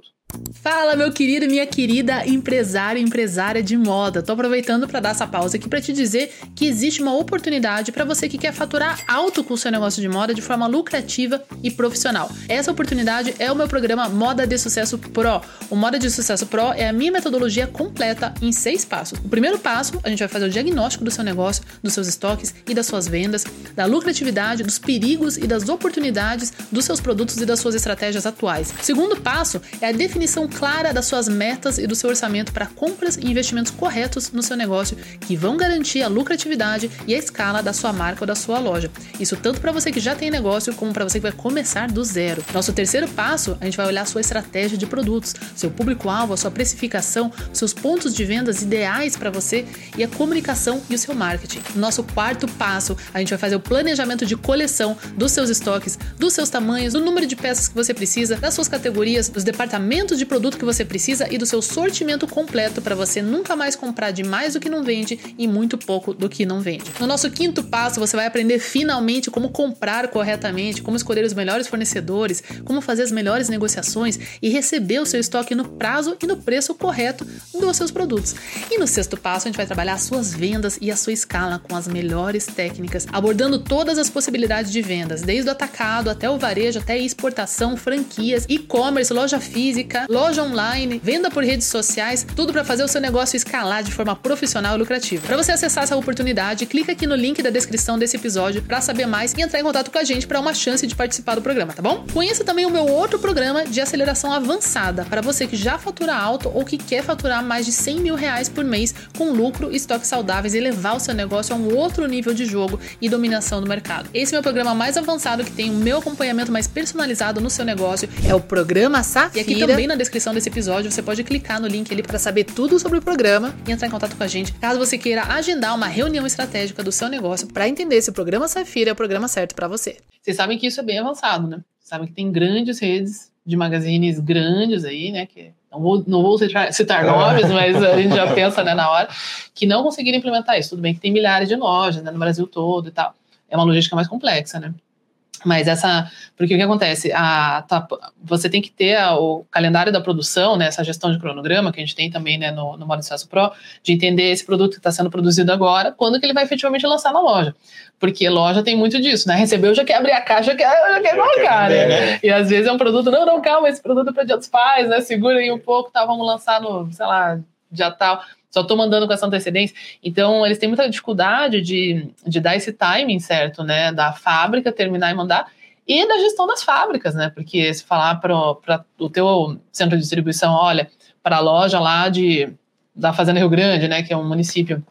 Fala, meu querido e minha querida empresário e empresária de moda. Tô aproveitando para dar essa pausa aqui para te dizer que existe uma oportunidade para você que quer faturar alto com o seu negócio de moda de forma lucrativa e profissional. Essa oportunidade é o meu programa Moda de Sucesso Pro. O Moda de Sucesso Pro é a minha metodologia completa em seis passos. O primeiro passo, a gente vai fazer o diagnóstico do seu negócio, dos seus estoques e das suas vendas, da lucratividade, dos perigos e das oportunidades dos seus produtos e das suas estratégias atuais. O segundo passo é a definição definição clara das suas metas e do seu orçamento para compras e investimentos corretos no seu negócio que vão garantir a lucratividade e a escala da sua marca ou da sua loja. Isso tanto para você que já tem negócio como para você que vai começar do zero. Nosso terceiro passo, a gente vai olhar a sua estratégia de produtos, seu público-alvo, a sua precificação, seus pontos de vendas ideais para você e a comunicação e o seu marketing. Nosso quarto passo, a gente vai fazer o planejamento de coleção dos seus estoques, dos seus tamanhos, do número de peças que você precisa, das suas categorias, dos departamentos de produto que você precisa e do seu sortimento completo para você nunca mais comprar de mais do que não vende e muito pouco do que não vende. No nosso quinto passo, você vai aprender finalmente como comprar corretamente, como escolher os melhores fornecedores, como fazer as melhores negociações e receber o seu estoque no prazo e no preço correto dos seus produtos. E no sexto passo, a gente vai trabalhar as suas vendas e a sua escala com as melhores técnicas, abordando todas as possibilidades de vendas, desde o atacado até o varejo, até exportação, franquias, e-commerce, loja física, loja online, venda por redes sociais, tudo para fazer o seu negócio escalar de forma profissional e lucrativa. Para você acessar essa oportunidade, clica aqui no link da descrição desse episódio para saber mais e entrar em contato com a gente para uma chance de participar do programa, tá bom? Conheça também o meu outro programa de aceleração avançada para você que já fatura alto ou que quer faturar mais de 100 mil reais por mês com lucro estoques saudáveis e levar o seu negócio a um outro nível de jogo e dominação do mercado. Esse é o programa mais avançado que tem o meu acompanhamento mais personalizado no seu negócio. É o programa Safira. E aqui também na descrição desse episódio você pode clicar no link ali para saber tudo sobre o programa e entrar em contato com a gente caso você queira agendar uma reunião estratégica do seu negócio para entender se o programa Safira é o programa certo para você. Vocês sabem que isso é bem avançado, né? Sabem que tem grandes redes de magazines grandes aí, né? Que não vou, não vou citar, citar nomes, mas a gente já pensa né, na hora, que não conseguiram implementar isso. Tudo bem que tem milhares de lojas né, no Brasil todo e tal. É uma logística mais complexa, né? Mas essa. Porque o que acontece? A, tá, você tem que ter a, o calendário da produção, né, essa gestão de cronograma que a gente tem também né, no, no Modo Sucesso Pro, de entender esse produto que está sendo produzido agora, quando que ele vai efetivamente lançar na loja. Porque loja tem muito disso, né? Recebeu, já quer abrir a caixa, já quer, já quer colocar, né? né? E às vezes é um produto, não, não, calma, esse produto é para dia dos pais, né? Segura aí um pouco, tá, vamos lançar no, sei lá, dia tal só estou mandando com essa antecedência. Então, eles têm muita dificuldade de, de dar esse timing certo, né? Da fábrica terminar e mandar, e da gestão das fábricas, né? Porque se falar para o teu centro de distribuição, olha, para a loja lá de, da Fazenda Rio Grande, né? Que é um município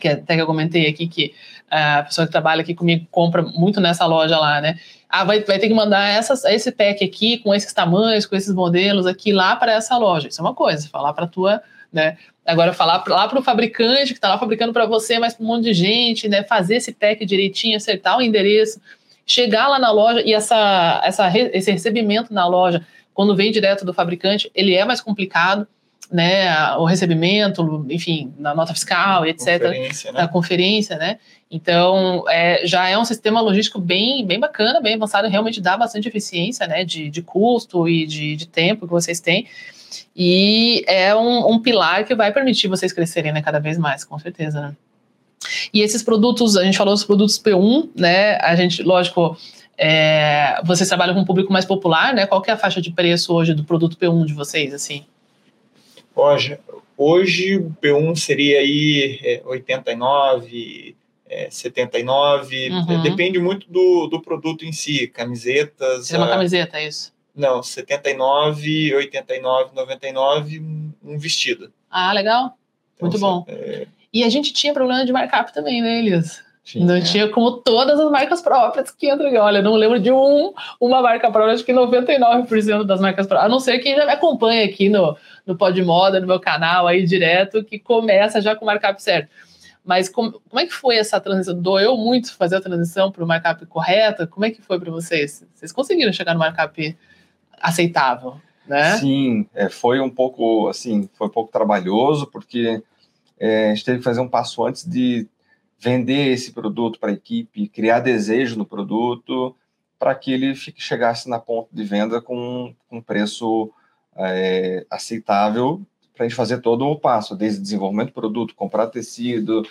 que até que eu comentei aqui que a pessoa que trabalha aqui comigo compra muito nessa loja lá, né? Ah, vai, vai ter que mandar essas, esse pack aqui com esses tamanhos, com esses modelos aqui lá para essa loja. Isso é uma coisa, falar para tua, né? Agora, falar lá para o fabricante que está lá fabricando para você, mas para um monte de gente, né? Fazer esse pack direitinho, acertar o endereço, chegar lá na loja e essa, essa, esse recebimento na loja, quando vem direto do fabricante, ele é mais complicado, né? O recebimento, enfim, na nota fiscal, etc. Conferência, né? Na conferência, né? Então, é, já é um sistema logístico bem, bem bacana, bem avançado, realmente dá bastante eficiência, né? De, de custo e de, de tempo que vocês têm. E é um, um pilar que vai permitir vocês crescerem né, cada vez mais, com certeza. Né? E esses produtos, a gente falou dos produtos P1, né? A gente, lógico, é, vocês trabalham com um público mais popular, né? Qual que é a faixa de preço hoje do produto P1 de vocês, assim? Hoje, hoje o P1 seria aí é, 89, é, 79, uhum. depende muito do, do produto em si, camisetas. É uma camiseta, é isso? Não, 79, 89, 99, um, um vestido. Ah, legal. Então, Muito bom. É... E a gente tinha problema de markup também, né, Elias? Tinha. Não tinha como todas as marcas próprias que entram. Olha, não lembro de um, uma marca própria, acho que 99% das marcas próprias. A não ser quem já me acompanha aqui no, no Pod Moda, no meu canal aí direto, que começa já com o markup certo. Mas como, como é que foi essa transição? Doeu muito fazer a transição para o markup correto? Como é que foi para vocês? Vocês conseguiram chegar no markup aceitável, né? Sim, é, foi um pouco assim, foi um pouco trabalhoso, porque é, a gente teve que fazer um passo antes de vender esse produto para a equipe, criar desejo no produto, para que ele fique, chegasse na ponta de venda com um preço é, aceitável para a gente fazer todo o passo, desde desenvolvimento do produto, comprar tecido,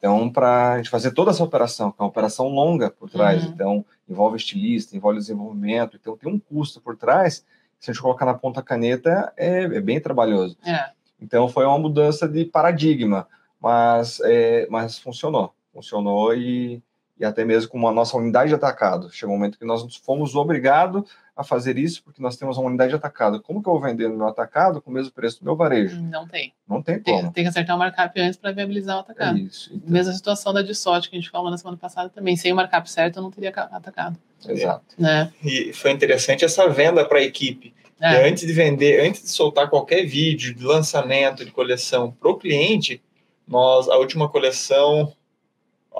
então, para a gente fazer toda essa operação, que é uma operação longa por trás, uhum. então envolve estilista, envolve desenvolvimento, então tem um custo por trás, se a gente colocar na ponta caneta, é, é bem trabalhoso. É. Então, foi uma mudança de paradigma, mas, é, mas funcionou, funcionou e, e até mesmo com a nossa unidade de atacado. Chegou um momento que nós fomos obrigados a fazer isso porque nós temos uma unidade de atacado. Como que eu vou vender no meu atacado com o mesmo preço do meu varejo? Não tem. Não tem Tem, como. tem que acertar o markup antes para viabilizar o É atacado. isso. Então, Mesma situação da de sorte que a gente falou na semana passada também. Sem o markup certo, eu não teria ca- atacado. exato. Né? E foi interessante essa venda para a equipe. É. antes de vender, antes de soltar qualquer vídeo de lançamento de coleção para o cliente, nós, a última coleção,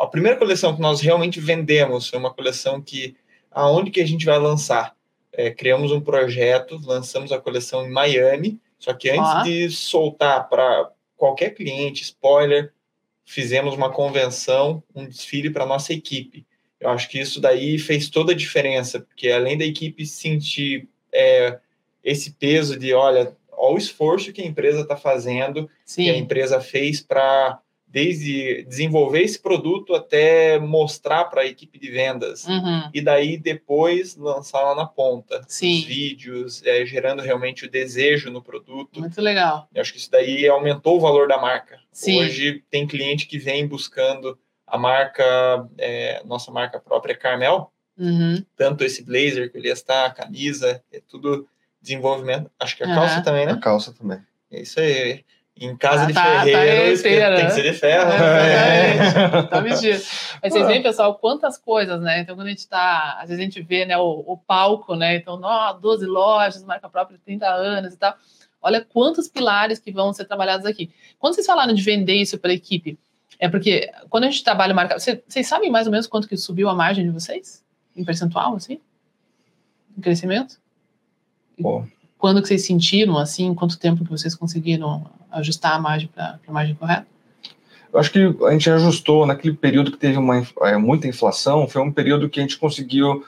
a primeira coleção que nós realmente vendemos foi uma coleção que, aonde que a gente vai lançar? É, criamos um projeto, lançamos a coleção em Miami, só que antes de soltar para qualquer cliente, spoiler, fizemos uma convenção, um desfile para nossa equipe. Eu acho que isso daí fez toda a diferença, porque além da equipe sentir é, esse peso de, olha, olha o esforço que a empresa está fazendo, que a Sim. empresa fez para desde desenvolver esse produto até mostrar para a equipe de vendas. Uhum. E daí depois lançar lá na ponta Sim. os vídeos, é, gerando realmente o desejo no produto. Muito legal. Eu acho que isso daí aumentou o valor da marca. Sim. Hoje tem cliente que vem buscando a marca, é, nossa marca própria, Carmel, Uhum. tanto esse blazer que ele está, a camisa, é tudo desenvolvimento. Acho que a Aham. calça também, A né? calça também. É isso aí. Em casa Ah, de tá- tá ferreiro, inteira, tem né? que ser de ferro. É, né? Tá vestido. Mas vocês veem, pessoal, quantas coisas, né? Então, quando a gente tá. Às vezes a gente vê né, o, o palco, né? Então, ó, 12 lojas, marca própria, 30 anos e tal. Olha quantos pilares que vão ser trabalhados aqui. Quando vocês falaram de vender isso para a equipe, é porque quando a gente trabalha marca. Vocês, vocês sabem mais ou menos quanto que subiu a margem de vocês? Em percentual, assim? Em crescimento? Bom, Quando que vocês sentiram, assim? Quanto tempo que vocês conseguiram ajustar a margem para a margem correta? eu acho que a gente ajustou naquele período que teve uma, é, muita inflação, foi um período que a gente conseguiu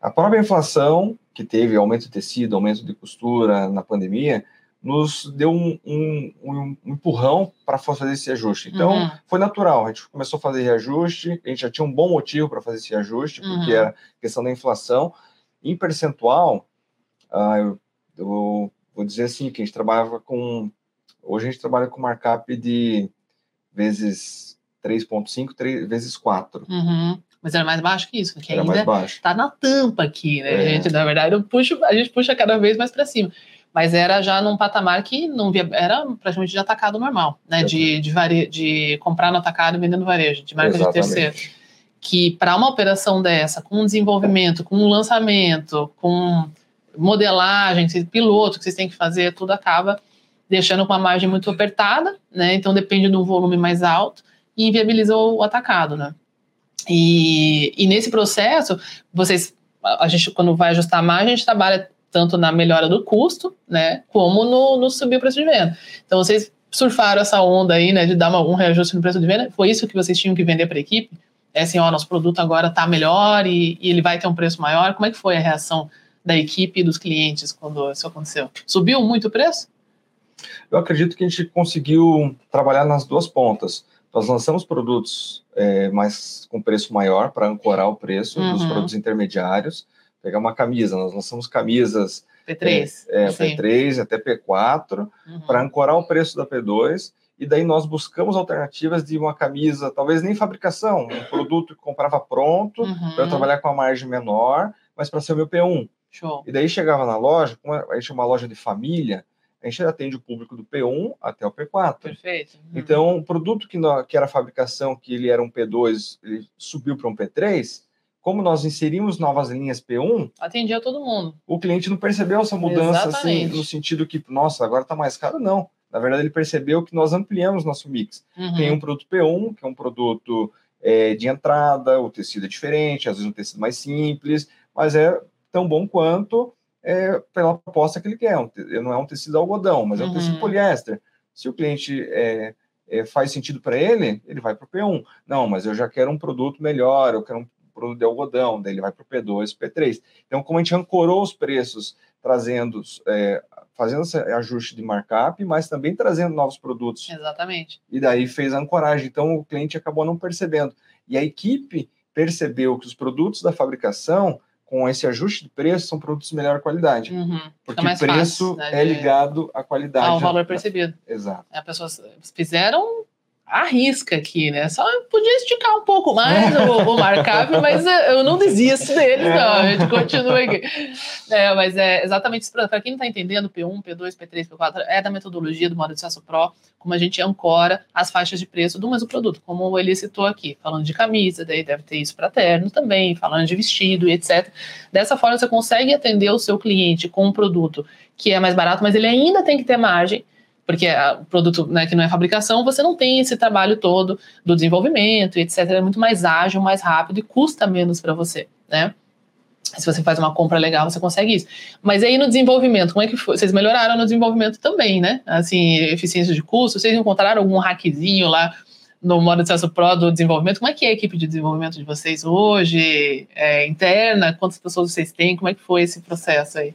a própria inflação, que teve aumento de tecido, aumento de costura na pandemia, nos deu um, um- um empurrão para fazer esse ajuste. Então, Uhum. foi natural. A gente começou a fazer reajuste, a gente já tinha um bom motivo para fazer esse ajuste, porque Uhum. era questão da inflação. Em percentual, ah, eu, eu vou dizer assim, que a gente trabalhava com... Hoje a gente trabalha com markup de vezes 3,5, 3 vezes 4. Uhum. Mas era mais baixo que isso, que Era ainda baixo. tá na tampa aqui, né, É. gente? Na verdade, eu puxo, a gente puxa cada vez mais para cima. Mas era já num patamar que não via, era praticamente de atacado normal, né? De, de, vare, de comprar no atacado e vender no varejo, de marca de terceiro. Que para uma operação dessa, com um desenvolvimento, com um lançamento, com modelagem, piloto que vocês têm que fazer, tudo acaba deixando com uma margem muito apertada, né? Então depende de um volume mais alto e inviabiliza o atacado, né? E, e nesse processo, vocês, a a gente quando vai ajustar a margem, a gente trabalha tanto na melhora do custo, né, como no, no subir o preço de venda. Então vocês surfaram essa onda aí, né, de dar uma, um reajuste no preço de venda. Foi isso que vocês tinham que vender para a equipe? É assim, ó, nosso produto agora está melhor e, e ele vai ter um preço maior. Como é que foi a reação da equipe e dos clientes quando isso aconteceu? Subiu muito o preço? Eu acredito que a gente conseguiu trabalhar nas duas pontas. Nós lançamos produtos é, mais com preço maior para ancorar o preço dos Uhum. produtos intermediários. Pegar uma camisa, nós lançamos camisas P3? é, Sim. P3 até P4 Uhum. para ancorar o preço da P2. E daí nós buscamos alternativas de uma camisa, talvez nem fabricação, um produto que comprava pronto, Uhum. para trabalhar com uma margem menor, mas para ser o meu P1. Show. E daí chegava na loja, como a gente é uma loja de família, a gente atende o público do P1 até o P4. Perfeito. Uhum. Então, o produto que, que era fabricação, que ele era um P2, ele subiu para um P3, como nós inserimos novas linhas P1, Atendia todo mundo. o cliente não percebeu essa mudança assim, no sentido que, nossa, agora está mais caro, não. Na verdade, ele percebeu que nós ampliamos nosso mix. Uhum. Tem um produto P1, que é um produto é, de entrada, o tecido é diferente, às vezes um tecido mais simples, mas é tão bom quanto é, pela proposta que ele quer. Um te- Não é um tecido algodão, mas é um Uhum. tecido poliéster. Se o cliente é, é, faz sentido para ele, ele vai para o P1. Não, mas eu já quero um produto melhor, eu quero um produto de algodão, daí ele vai para o P2, P3. Então, como a gente ancorou os preços, trazendo, é, fazendo esse ajuste de markup, mas também trazendo novos produtos Exatamente. e daí fez a ancoragem. Então o cliente acabou não percebendo. E a equipe percebeu que os produtos da fabricação, com esse ajuste de preço, são produtos de melhor qualidade. Uhum. Porque o preço fácil, né, é de- ligado à qualidade. Ao valor percebido. Exato. As pessoas fizeram arrisca aqui, né? Só podia esticar um pouco mais o, o markup, mas é, eu não desisto deles, não. A gente continua aqui. É, mas é exatamente isso. Para quem não está entendendo, P1, P2, P3, P4, é da metodologia do modo de acesso pro, como a gente ancora as faixas de preço do mesmo produto, como ele citou aqui, falando de camisa, daí deve ter isso para terno também, falando de vestido e etc. Dessa forma, você consegue atender o seu cliente com um produto que é mais barato, mas ele ainda tem que ter margem porque o produto né, que não é fabricação, você não tem esse trabalho todo do desenvolvimento, etc. É muito mais ágil, mais rápido e custa menos para você, né? Se você faz uma compra legal, você consegue isso. Mas aí no desenvolvimento, como é que foi? Vocês melhoraram no desenvolvimento também, né? Assim, eficiência de custo, vocês encontraram algum hackzinho lá no modo de acesso pro do desenvolvimento? Como é que é a equipe de desenvolvimento de vocês hoje? É, interna? Quantas pessoas vocês têm? Como é que foi esse processo aí?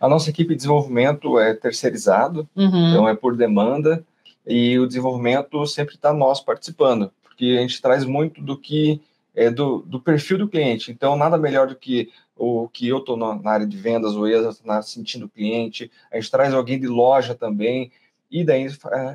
A nossa equipe de desenvolvimento é terceirizado, uhum. então é por demanda, e o desenvolvimento sempre está nós participando, porque a gente traz muito do que é do, do perfil do cliente. Então, nada melhor do que o que eu estou na, área de vendas, o ESA está sentindo o cliente, a gente traz alguém de loja também, e daí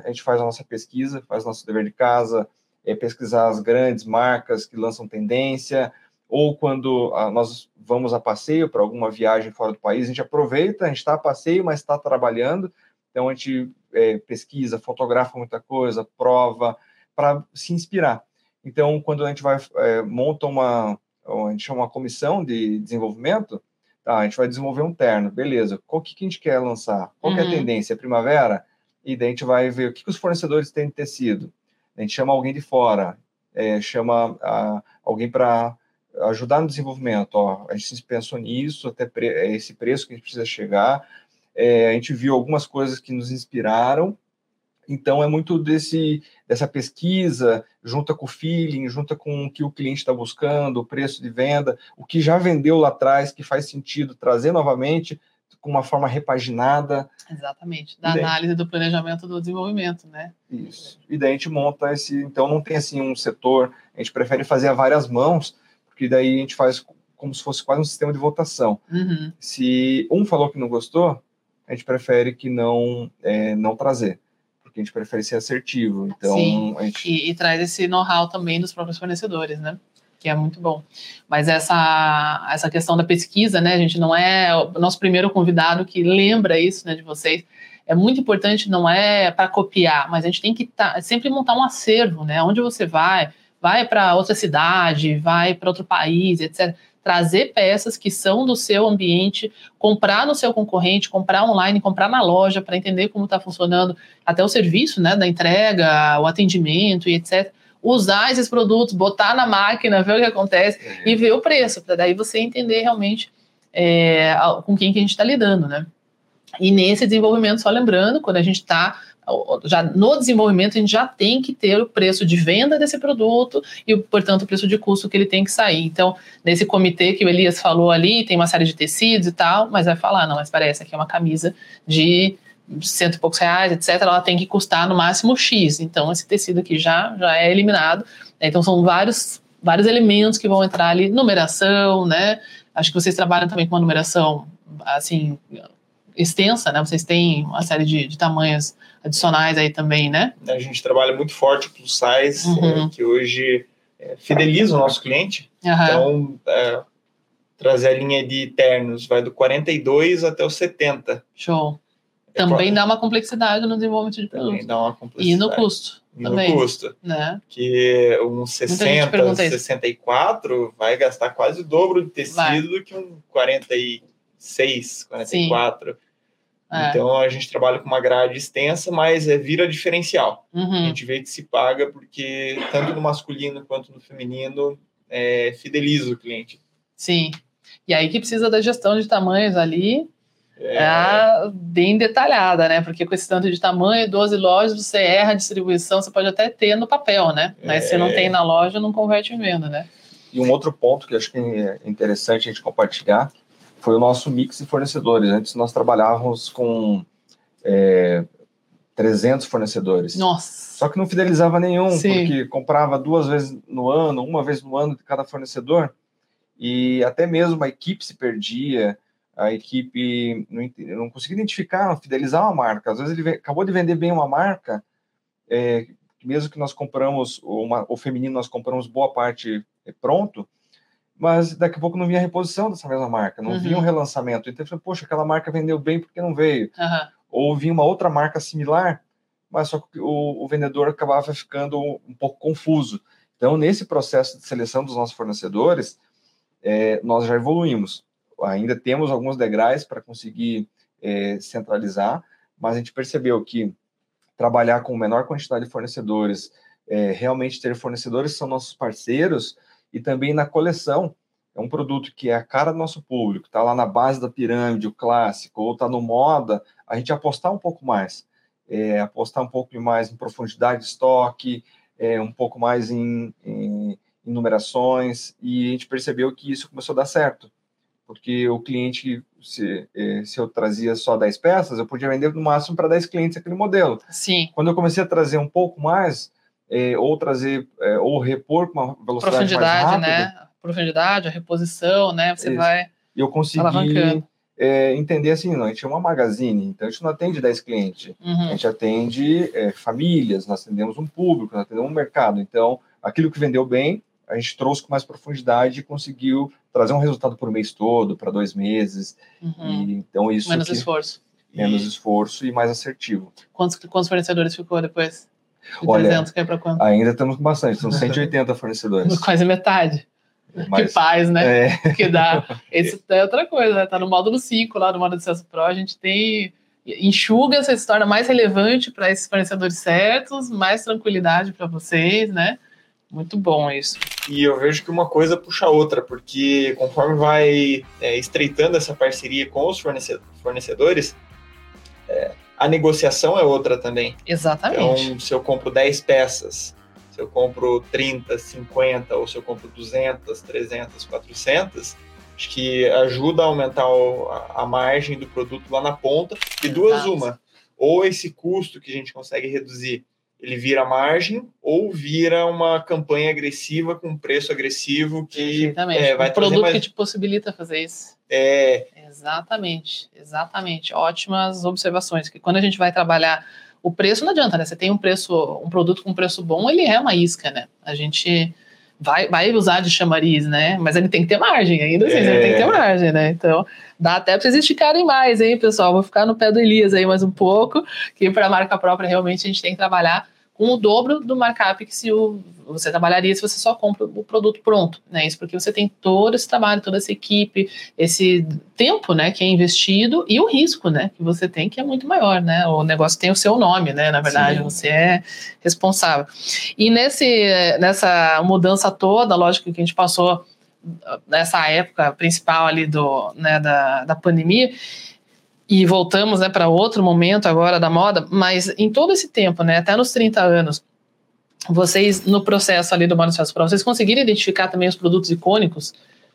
a gente faz a nossa pesquisa, faz nosso dever de casa, é pesquisar as grandes marcas que lançam tendência, ou quando ah, nós vamos a passeio para alguma viagem fora do país, a gente aproveita, a gente está a passeio, mas está trabalhando, então a gente é, pesquisa, fotografa muita coisa, prova, para se inspirar. Então, quando a gente vai, é, monta uma, a gente chama uma comissão de desenvolvimento, tá, a gente vai desenvolver um terno, beleza, qual que, que a gente quer lançar? Qual uhum. é a uhum. tendência? Primavera? E daí a gente vai ver o que, que os fornecedores têm de tecido. A gente chama alguém de fora, é, chama a, alguém para ajudar no desenvolvimento. Ó, a gente pensou nisso, até pre é esse preço que a gente precisa chegar. É, a gente viu algumas coisas que nos inspiraram. Então, é muito desse, dessa pesquisa, junta com o feeling, junta com o que o cliente está buscando, o preço de venda, o que já vendeu lá atrás, que faz sentido trazer novamente com uma forma repaginada. Exatamente, da daí, análise do planejamento do desenvolvimento, né? Isso. E daí a gente monta esse. Então, não tem assim um setor, a gente prefere fazer a várias mãos, porque daí a gente faz como se fosse quase um sistema de votação. Uhum. Se um falou que não gostou, a gente prefere que não é, não trazer, porque a gente prefere ser assertivo. Então, Sim, gente... e, e traz esse know-how também dos próprios fornecedores, né? Que é muito bom. Mas essa, essa questão da pesquisa, né? A gente não é o nosso primeiro convidado que lembra isso, né, de vocês. É muito importante, não é para copiar, mas a gente tem que tá, sempre montar um acervo, né? Onde você vai, vai para outra cidade, vai para outro país, etc. Trazer peças que são do seu ambiente, comprar no seu concorrente, comprar online, comprar na loja para entender como está funcionando até o serviço, né, da entrega, o atendimento e etc. Usar esses produtos, botar na máquina, ver o que acontece é. e ver o preço, para daí você entender realmente é, com quem que a gente está lidando, né? E nesse desenvolvimento, só lembrando, quando a gente está já no desenvolvimento a gente já tem que ter o preço de venda desse produto e, portanto, o preço de custo que ele tem que sair. Então, nesse comitê que o Elias falou ali, tem uma série de tecidos e tal, mas vai falar, não, mas parece que é uma camisa de cento e poucos reais, etc., ela tem que custar no máximo X. Então, esse tecido aqui já, já é eliminado. Então, são vários, vários elementos que vão entrar ali, numeração, né? Acho que vocês trabalham também com uma numeração, assim, extensa, né? Vocês têm uma série de, de tamanhos adicionais aí também, né? A gente trabalha muito forte com size, uhum. é, que hoje é, fideliza o nosso cliente. Uhum. Então, é, trazer a linha de ternos vai do 42 até o 70. Show. É também dá uma complexidade no desenvolvimento de produto. Também dá uma complexidade. E no custo. E também, no custo. Né? Que um 60, 64 vai gastar quase o dobro de tecido vai. do que um 46, 44. Sim. É. Então a gente trabalha com uma grade extensa, mas é vira diferencial. Uhum. A gente vê que se paga porque tanto no masculino quanto no feminino é, fideliza o cliente. Sim. E aí que precisa da gestão de tamanhos ali é... é bem detalhada, né? Porque com esse tanto de tamanho, 12 lojas, você erra a distribuição, você pode até ter no papel, né? Mas é... se não tem na loja, não converte em venda, né? E um outro ponto que acho que é interessante a gente compartilhar foi o nosso mix de fornecedores. Antes nós trabalhávamos com é, 300 fornecedores. Nossa! Só que não fidelizava nenhum, Sim. porque comprava duas vezes no ano, uma vez no ano de cada fornecedor, e até mesmo a equipe se perdia, a equipe não, não conseguia identificar, fidelizar uma marca. Às vezes ele acabou de vender bem uma marca, é, mesmo que nós compramos uma, o feminino, nós compramos boa parte pronto, mas daqui a pouco não vinha a reposição dessa mesma marca, não uhum. vinha um relançamento. Então eu falei, poxa, aquela marca vendeu bem porque não veio. Uhum. Ou vinha uma outra marca similar, mas só que o, o vendedor acabava ficando um pouco confuso. Então, nesse processo de seleção dos nossos fornecedores, é, nós já evoluímos. Ainda temos alguns degraus para conseguir é, centralizar, mas a gente percebeu que trabalhar com menor quantidade de fornecedores, é, realmente ter fornecedores que são nossos parceiros, e também na coleção. É um produto que é a cara do nosso público, está lá na base da pirâmide, o clássico, ou está no moda, a gente apostar um pouco mais. É, apostar um pouco mais em profundidade de estoque, é, um pouco mais em, em, em numerações, e a gente percebeu que isso começou a dar certo porque o cliente, se, é, se eu trazia só 10 peças, eu podia vender no máximo para 10 clientes aquele modelo. Sim. Quando eu comecei a trazer um pouco mais, é, ou trazer, é, ou repor com uma velocidade Profundidade, mais rápida. né? Profundidade, a reposição, né? Você Isso. vai E eu consegui é, entender assim, não, a gente é uma magazine, então a gente não atende 10 clientes, uhum. a gente atende é, famílias, nós atendemos um público, nós atendemos um mercado, então aquilo que vendeu bem, a gente trouxe com mais profundidade e conseguiu trazer um resultado por mês todo, para dois meses, uhum. e, então isso... Menos que, esforço. Menos e... esforço e mais assertivo. Quantos, quantos fornecedores ficou depois? De Olha, 300, cai para quanto? Ainda estamos com bastante, são 180 fornecedores. Quase metade. Mas, que faz, né? É. Que dá. Esse é outra coisa, né? Tá no módulo 5 lá do módulo de acesso pro, a gente tem enxuga, você se torna mais relevante para esses fornecedores certos, mais tranquilidade para vocês, né? Muito bom isso. E eu vejo que uma coisa puxa a outra, porque conforme vai é, estreitando essa parceria com os fornecedores, é, a negociação é outra também. Exatamente. Então, se eu compro 10 peças, se eu compro 30, 50, ou se eu compro 200, 300, 400, acho que ajuda a aumentar a margem do produto lá na ponta. E duas, uma, ou esse custo que a gente consegue reduzir ele vira margem ou vira uma campanha agressiva com preço agressivo que é, vai um produto mais... que te possibilita fazer isso. É. Exatamente, exatamente. Ótimas observações. Que quando a gente vai trabalhar o preço, não adianta, né? Você tem um preço, um produto com preço bom, ele é uma isca, né? A gente vai, vai usar de chamariz, né? Mas ele tem que ter margem, ainda assim, é. ele tem que ter margem, né? Então, dá até para vocês esticarem mais, hein, pessoal? Vou ficar no pé do Elias aí mais um pouco, que para a marca própria realmente a gente tem que trabalhar com o dobro do markup que se o, você trabalharia se você só compra o produto pronto, né? Isso porque você tem todo esse trabalho, toda essa equipe, esse tempo, né, que é investido e o risco, né, que você tem que é muito maior, né? O negócio tem o seu nome, né? Na verdade, Sim. você é responsável. E nesse nessa mudança toda, lógico que a gente passou nessa época principal ali do, né, da, da pandemia, e voltamos né, para outro momento agora da moda, mas em todo esse tempo, né, até nos 30 anos, vocês, no processo ali do Manifesto Pro, vocês conseguiram identificar também os produtos icônicos?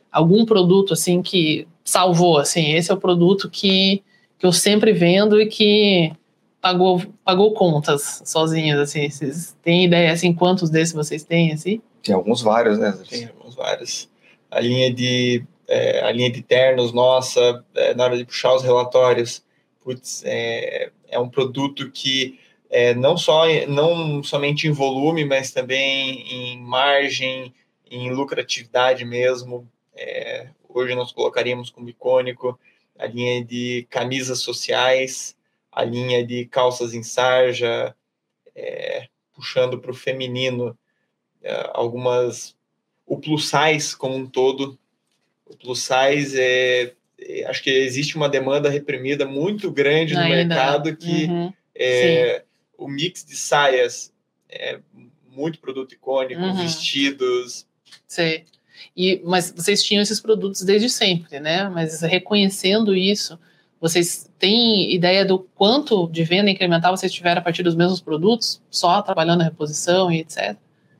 Algum produto, assim, que salvou, assim, esse é o produto que, que eu sempre vendo e que pagou, pagou contas sozinhos, assim, vocês têm ideia, assim, quantos desses vocês têm, assim? Tem alguns vários, né? Tem alguns vários. A linha de é, a linha de ternos nossa, é, na hora de puxar os relatórios, putz, é, é um produto que é, não, só, não somente em volume, mas também em margem, em lucratividade mesmo. É, hoje nós colocaríamos como icônico a linha de camisas sociais, a linha de calças em sarja, é, puxando para o feminino algumas o plus size como um todo o plus size é, é, acho que existe uma demanda reprimida muito grande no Ainda. mercado que uhum. é, o mix de saias é muito produto icônico, uhum. vestidos. Sei. E, mas vocês tinham esses produtos desde sempre, né? Mas reconhecendo isso, vocês têm ideia do quanto de venda incremental vocês tiveram a partir dos mesmos produtos, só trabalhando a reposição e etc?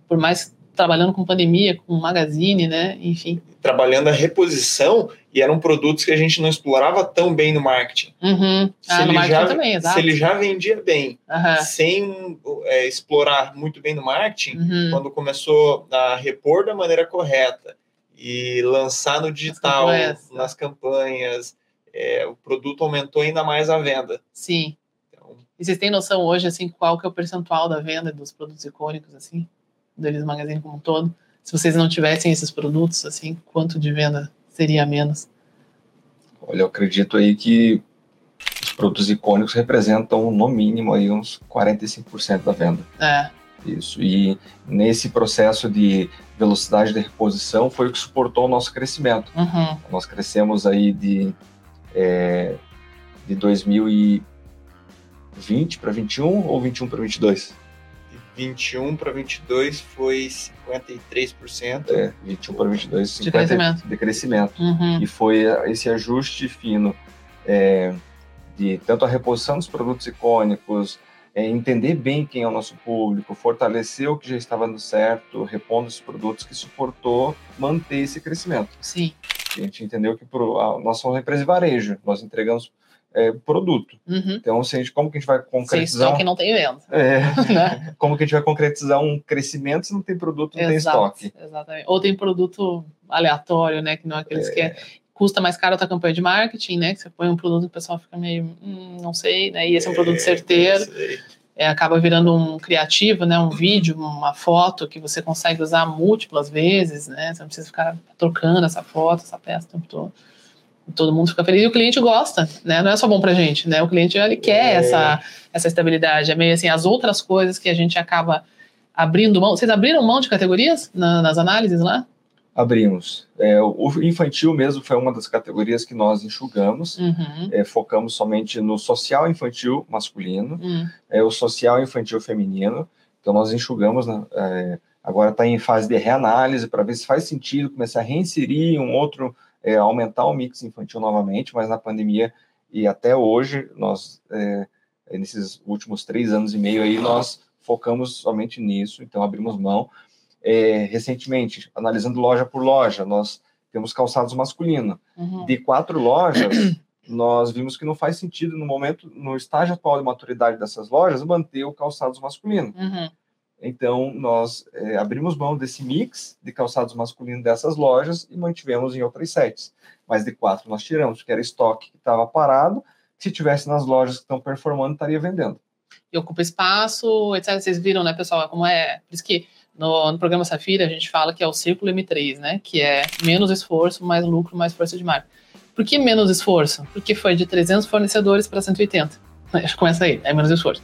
Por mais trabalhando com pandemia, com magazine, né? Enfim. Trabalhando a reposição e eram produtos que a gente não explorava tão bem no marketing. Uhum. Se, ah, ele já, também, exato. se ele já vendia bem, uhum. sem é, explorar muito bem no marketing, uhum. quando começou a repor da maneira correta e lançar no digital, campanhas, nas campanhas, é, o produto aumentou ainda mais a venda. Sim. Então, E vocês têm noção hoje, assim, qual que é o percentual da venda dos produtos icônicos, assim, do Elis Magazine como um todo? Se vocês não tivessem esses produtos, assim, quanto de venda seria menos? Olha, eu acredito aí que os produtos icônicos representam, no mínimo, aí uns 45% da venda. É. Isso. E nesse processo de velocidade de reposição foi o que suportou o nosso crescimento. Uhum. Nós crescemos aí de, é, de 2020 para 21 ou 21 para 22? De 21 para 22 foi 53%. É, 21 para 22, De 50 crescimento. de crescimento. Uhum. E foi esse ajuste fino é, de tanto a reposição dos produtos icônicos, é, entender bem quem é o nosso público, fortalecer o que já estava dando certo, repondo os produtos que suportou manter esse crescimento. Sim. A gente entendeu que pro, a, nós somos uma empresa de varejo, nós entregamos é, produto. Uhum. Então, se a gente, como que a gente vai Sem concretizar? estoque não tem venda. É, né? como que a gente vai concretizar um crescimento se não tem produto, não tem Exato, estoque? Exatamente. Ou tem produto aleatório, né? Que não é aqueles que é, custa mais caro a tua campanha de marketing, né? Que você põe um produto que o pessoal fica meio, hum, não sei, né? E esse é um produto certeiro. isso aí. é, acaba virando um criativo, né? Um vídeo, uma foto que você consegue usar múltiplas vezes, né? Você não precisa ficar trocando essa foto, essa peça o tempo todo. Todo mundo fica feliz e o cliente gosta, né? Não é só bom pra gente, né? O cliente ele quer É. essa, essa estabilidade. É meio assim, as outras coisas que a gente acaba abrindo mão. Vocês abriram mão de categorias na- nas análises lá? Abrimos. É, o infantil mesmo foi uma das categorias que nós enxugamos. Uhum. É, focamos somente no social infantil masculino, Hum. é, o social infantil feminino. Então nós enxugamos, né, agora está em fase de reanálise para ver se faz sentido começar a reinserir um outro, é, aumentar o mix infantil novamente, mas na pandemia e até hoje, nós, é, nesses últimos três anos e meio aí, nós focamos somente nisso, então abrimos mão. É, recentemente, analisando loja por loja, nós temos calçados masculino. Uhum. De quatro lojas, nós vimos que não faz sentido, no momento, no estágio atual de maturidade dessas lojas, manter o calçados masculino. Uhum. Então, nós é, abrimos mão desse mix de calçados masculinos dessas lojas e mantivemos em outras sets. Mas de quatro nós tiramos, porque era estoque que estava parado, se tivesse nas lojas que estão performando, estaria vendendo. e ocupa espaço, etc. Vocês viram, né, pessoal, como é. Por isso que no, no programa Safira a gente fala que é o círculo M3, né? Que é menos esforço, mais lucro, mais força de marca. Por que menos esforço? Porque foi de 300 fornecedores para 180. Já começa aí, é menos esforço.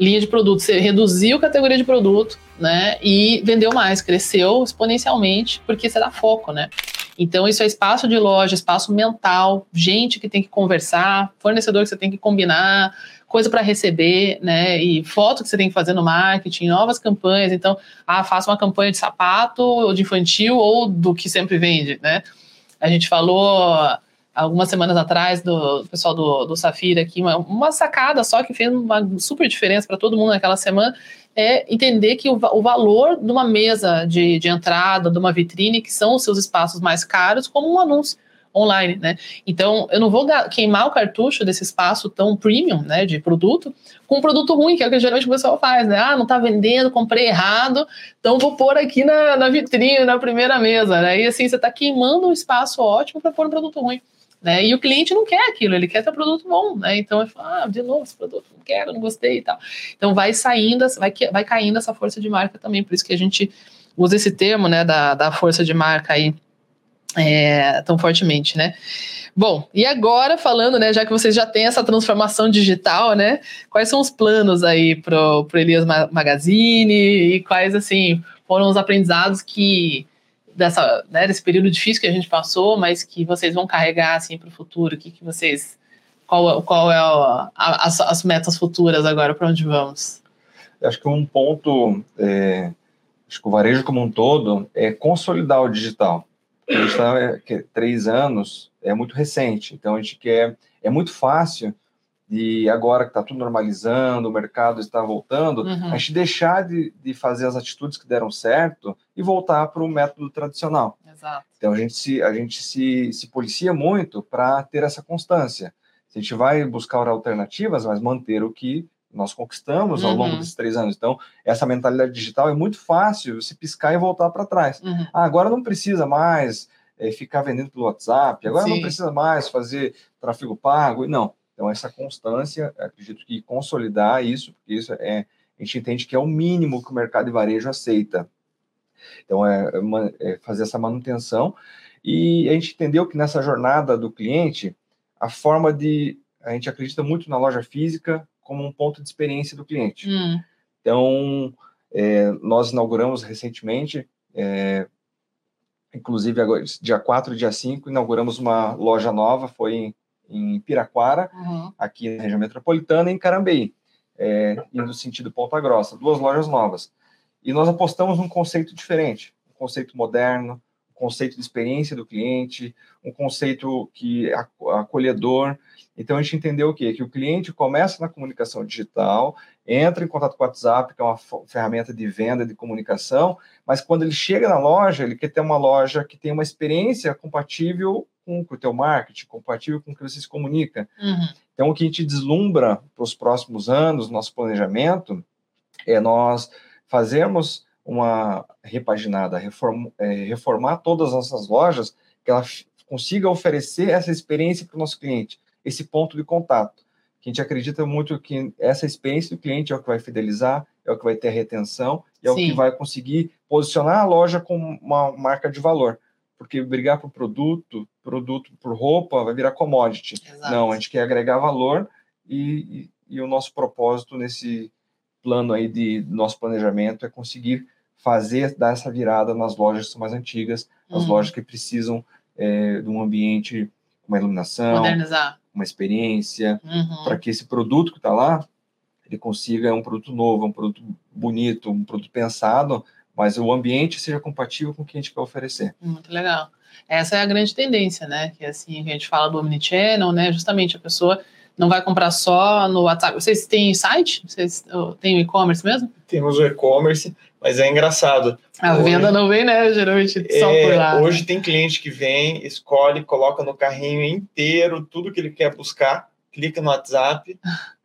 Linha de produto, você reduziu a categoria de produto, né? E vendeu mais, cresceu exponencialmente, porque você dá foco, né? Então, isso é espaço de loja, espaço mental, gente que tem que conversar, fornecedor que você tem que combinar, coisa para receber, né? E foto que você tem que fazer no marketing, novas campanhas. Então, ah, faça uma campanha de sapato, ou de infantil, ou do que sempre vende, né? A gente falou algumas semanas atrás do, pessoal do, do Safira aqui, uma, uma sacada só que fez uma super diferença para todo mundo naquela semana, é entender que o, o valor de uma mesa de, de entrada, de uma vitrine, que são os seus espaços mais caros, como um anúncio online, né? Então, eu não vou queimar o cartucho desse espaço tão premium, né, de produto, com um produto ruim, que é o que geralmente o pessoal faz, né? Ah, não tá vendendo, comprei errado, então vou pôr aqui na, na vitrine, na primeira mesa, né? E assim, você tá queimando um espaço ótimo para pôr um produto ruim. Né? E o cliente não quer aquilo, ele quer ter um produto bom, né? Então ele fala, ah, de novo esse produto, não quero, não gostei e tal. Então vai saindo, vai, vai caindo essa força de marca também, por isso que a gente usa esse termo, né, da, da força de marca aí é, tão fortemente, né? Bom, e agora falando, né, já que vocês já têm essa transformação digital, né, quais são os planos aí pro, pro Elias Ma- Magazine e quais, assim, foram os aprendizados que dessa, né, desse período difícil que a gente passou, mas que vocês vão carregar, assim, para o futuro, o que, que vocês, qual, qual é a- a- as, as metas futuras agora, para onde vamos? Acho que um ponto, é, acho que o varejo como um todo, é consolidar o digital. A gente está é, que três anos, é muito recente, então a gente quer, é muito fácil de agora que está tudo normalizando, o mercado está voltando, Uhum. a gente deixar de, de fazer as atitudes que deram certo e voltar para o método tradicional. Exato. Então a gente se, a gente se, se policia muito para ter essa constância. A gente vai buscar alternativas, mas manter o que nós conquistamos ao longo Uhum. desses três anos. Então, essa mentalidade digital é muito fácil se piscar e voltar para trás. Uhum. Ah, agora não precisa mais eh, ficar vendendo pelo WhatsApp, agora não Sim. precisa mais fazer tráfego pago. Não. Então, essa constância, acredito que consolidar isso, porque isso é, a gente entende que é o mínimo que o mercado de varejo aceita. Então, é, é fazer essa manutenção. E a gente entendeu que nessa jornada do cliente, a forma de. A gente acredita muito na loja física como um ponto de experiência do cliente. Hum. Então, é, nós inauguramos recentemente, é, inclusive agora, dia 4 e dia 5, inauguramos uma loja nova, foi em, em Piraquara, uhum. aqui na região metropolitana, e em Carambeí, é, indo sentido Ponta Grossa, duas lojas novas. E nós apostamos num conceito diferente, um conceito moderno, um conceito de experiência do cliente, um conceito que é acolhedor. Então a gente entendeu o quê? Que o cliente começa na comunicação digital, entra em contato com o WhatsApp, que é uma ferramenta de venda, de comunicação, mas quando ele chega na loja, ele quer ter uma loja que tem uma experiência compatível com, com o teu marketing, compatível com o que você se comunica. Uhum. Então o que a gente deslumbra para os próximos anos, nosso planejamento, é nós fazermos uma repaginada, reform, é, reformar todas as nossas lojas, que ela consiga oferecer essa experiência para o nosso cliente, esse ponto de contato. Que a gente acredita muito que essa experiência do cliente é o que vai fidelizar, é o que vai ter retenção, e é Sim. o que vai conseguir posicionar a loja como uma marca de valor. Porque brigar por produto, produto por roupa, vai virar commodity. Exato. Não, a gente quer agregar valor e, e, e o nosso propósito nesse, plano aí de nosso planejamento é conseguir fazer dar essa virada nas lojas que são mais antigas, as uhum. lojas que precisam é, de um ambiente com uma iluminação, modernizar, uma experiência, uhum. para que esse produto que está lá ele consiga é um produto novo, um produto bonito, um produto pensado, mas o ambiente seja compatível com o que a gente quer oferecer. Muito legal. Essa é a grande tendência, né? Que é assim, a gente fala do omnichannel, né? Justamente a pessoa não vai comprar só no WhatsApp. Vocês têm site? Vocês têm e-commerce mesmo? Temos o e-commerce, mas é engraçado. A hoje, venda não vem, né? Geralmente só é, por lá. Né? Hoje tem cliente que vem, escolhe, coloca no carrinho inteiro tudo que ele quer buscar, clica no WhatsApp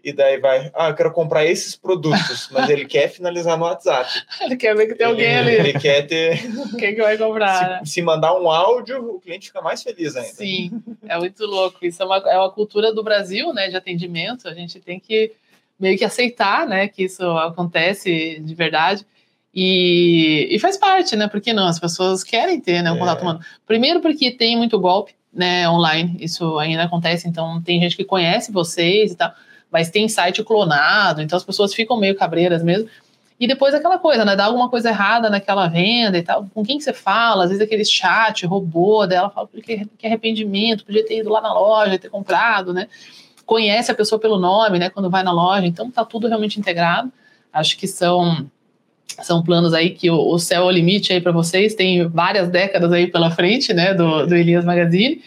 e daí vai, ah, eu quero comprar esses produtos, mas ele quer finalizar no WhatsApp. ele quer ver que tem alguém ele, ali. Ele quer ter. Quem que vai comprar? Se, né? se, mandar um áudio, o cliente fica mais feliz ainda. Sim, é muito louco. Isso é uma, é uma cultura do Brasil, né, de atendimento. A gente tem que meio que aceitar, né, que isso acontece de verdade. E, e faz parte, né? Porque não, as pessoas querem ter né, um é. contato humano. Primeiro porque tem muito golpe, né, online, isso ainda acontece, então tem gente que conhece vocês e tal mas tem site clonado, então as pessoas ficam meio cabreiras mesmo. E depois aquela coisa, né? Dá alguma coisa errada naquela venda e tal. Com quem que você fala? Às vezes aquele chat, robô dela, fala que, que arrependimento, podia ter ido lá na loja, ter comprado, né? Conhece a pessoa pelo nome, né? Quando vai na loja. Então tá tudo realmente integrado. Acho que são são planos aí que o, o céu é o limite aí para vocês. Tem várias décadas aí pela frente, né? Do, do Elias Magazine.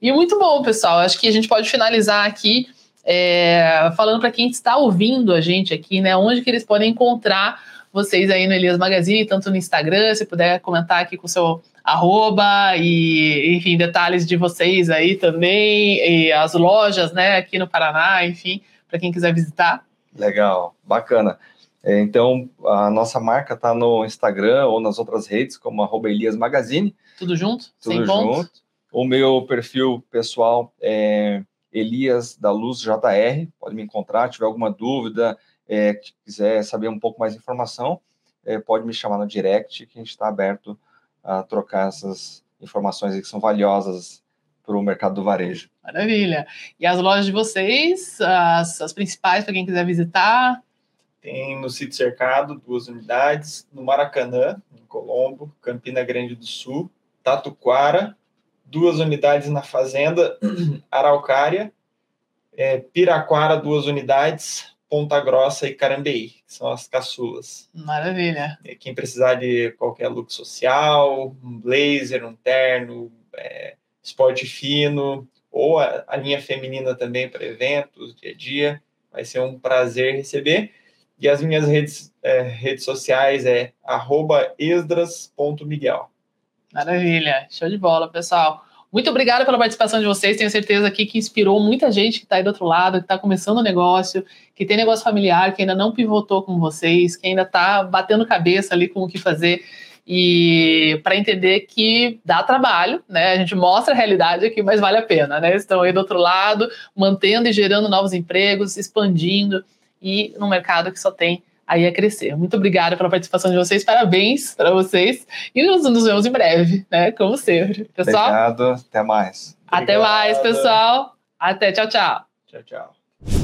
E muito bom, pessoal. Acho que a gente pode finalizar aqui é, falando para quem está ouvindo a gente aqui, né, onde que eles podem encontrar vocês aí no Elias Magazine, tanto no Instagram, se puder comentar aqui com o seu arroba e, enfim, detalhes de vocês aí também, e as lojas, né, aqui no Paraná, enfim, para quem quiser visitar. Legal, bacana. É, então, a nossa marca está no Instagram ou nas outras redes, como arroba Elias Magazine. Tudo junto? Tudo sem junto. Ponto. O meu perfil pessoal é Elias da Luz JR, pode me encontrar, tiver alguma dúvida, é, quiser saber um pouco mais de informação, é, pode me chamar no direct, que a gente está aberto a trocar essas informações que são valiosas para o mercado do varejo. Maravilha. E as lojas de vocês, as, as principais para quem quiser visitar? Tem no sítio cercado duas unidades, no Maracanã, em Colombo, Campina Grande do Sul, Tatuquara duas unidades na Fazenda Araucária, é, Piraquara, duas unidades, Ponta Grossa e Carambeí, que são as caçulas. Maravilha. E quem precisar de qualquer look social, um blazer, um terno, é, esporte fino, ou a, a linha feminina também para eventos, dia a dia, vai ser um prazer receber. E as minhas redes, é, redes sociais é esdras.miguel. Maravilha, show de bola, pessoal. Muito obrigada pela participação de vocês. Tenho certeza aqui que inspirou muita gente que está aí do outro lado, que está começando o negócio, que tem negócio familiar, que ainda não pivotou com vocês, que ainda está batendo cabeça ali com o que fazer. e para entender que dá trabalho, né? A gente mostra a realidade aqui, mas vale a pena, né? Estão aí do outro lado, mantendo e gerando novos empregos, expandindo e num mercado que só tem aí a crescer. Muito obrigada pela participação de vocês, parabéns para vocês e nos, nos vemos em breve, né? Como sempre. Pessoal, Obrigado, até mais. até mais, pessoal. Até, tchau, tchau. Tchau, tchau.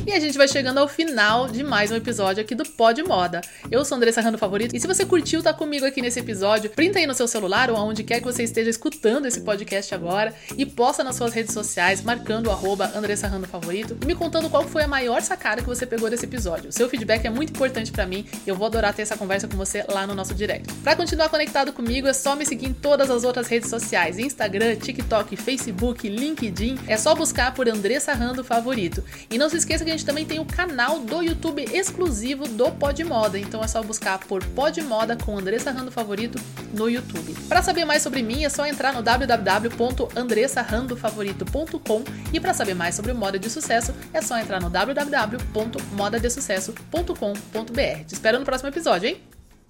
E a gente vai chegando ao final de mais um episódio aqui do Pod Moda. Eu sou Andressa Rando Favorito e se você curtiu tá comigo aqui nesse episódio, printa aí no seu celular ou aonde quer que você esteja escutando esse podcast agora e posta nas suas redes sociais marcando o arroba Andressa Rando Favorito e me contando qual foi a maior sacada que você pegou desse episódio. Seu feedback é muito importante pra mim e eu vou adorar ter essa conversa com você lá no nosso direct. Pra continuar conectado comigo é só me seguir em todas as outras redes sociais, Instagram, TikTok, Facebook, LinkedIn. É só buscar por Andressa Rando Favorito. E não se esqueça que gente também tem o canal do YouTube exclusivo do Pod Moda, então é só buscar por Pod Moda com Andressa Rando Favorito no YouTube. Para saber mais sobre mim é só entrar no www.andressarandofavorito.com e para saber mais sobre moda de sucesso é só entrar no www.modadesucesso.com.br. Te espero no próximo episódio, hein?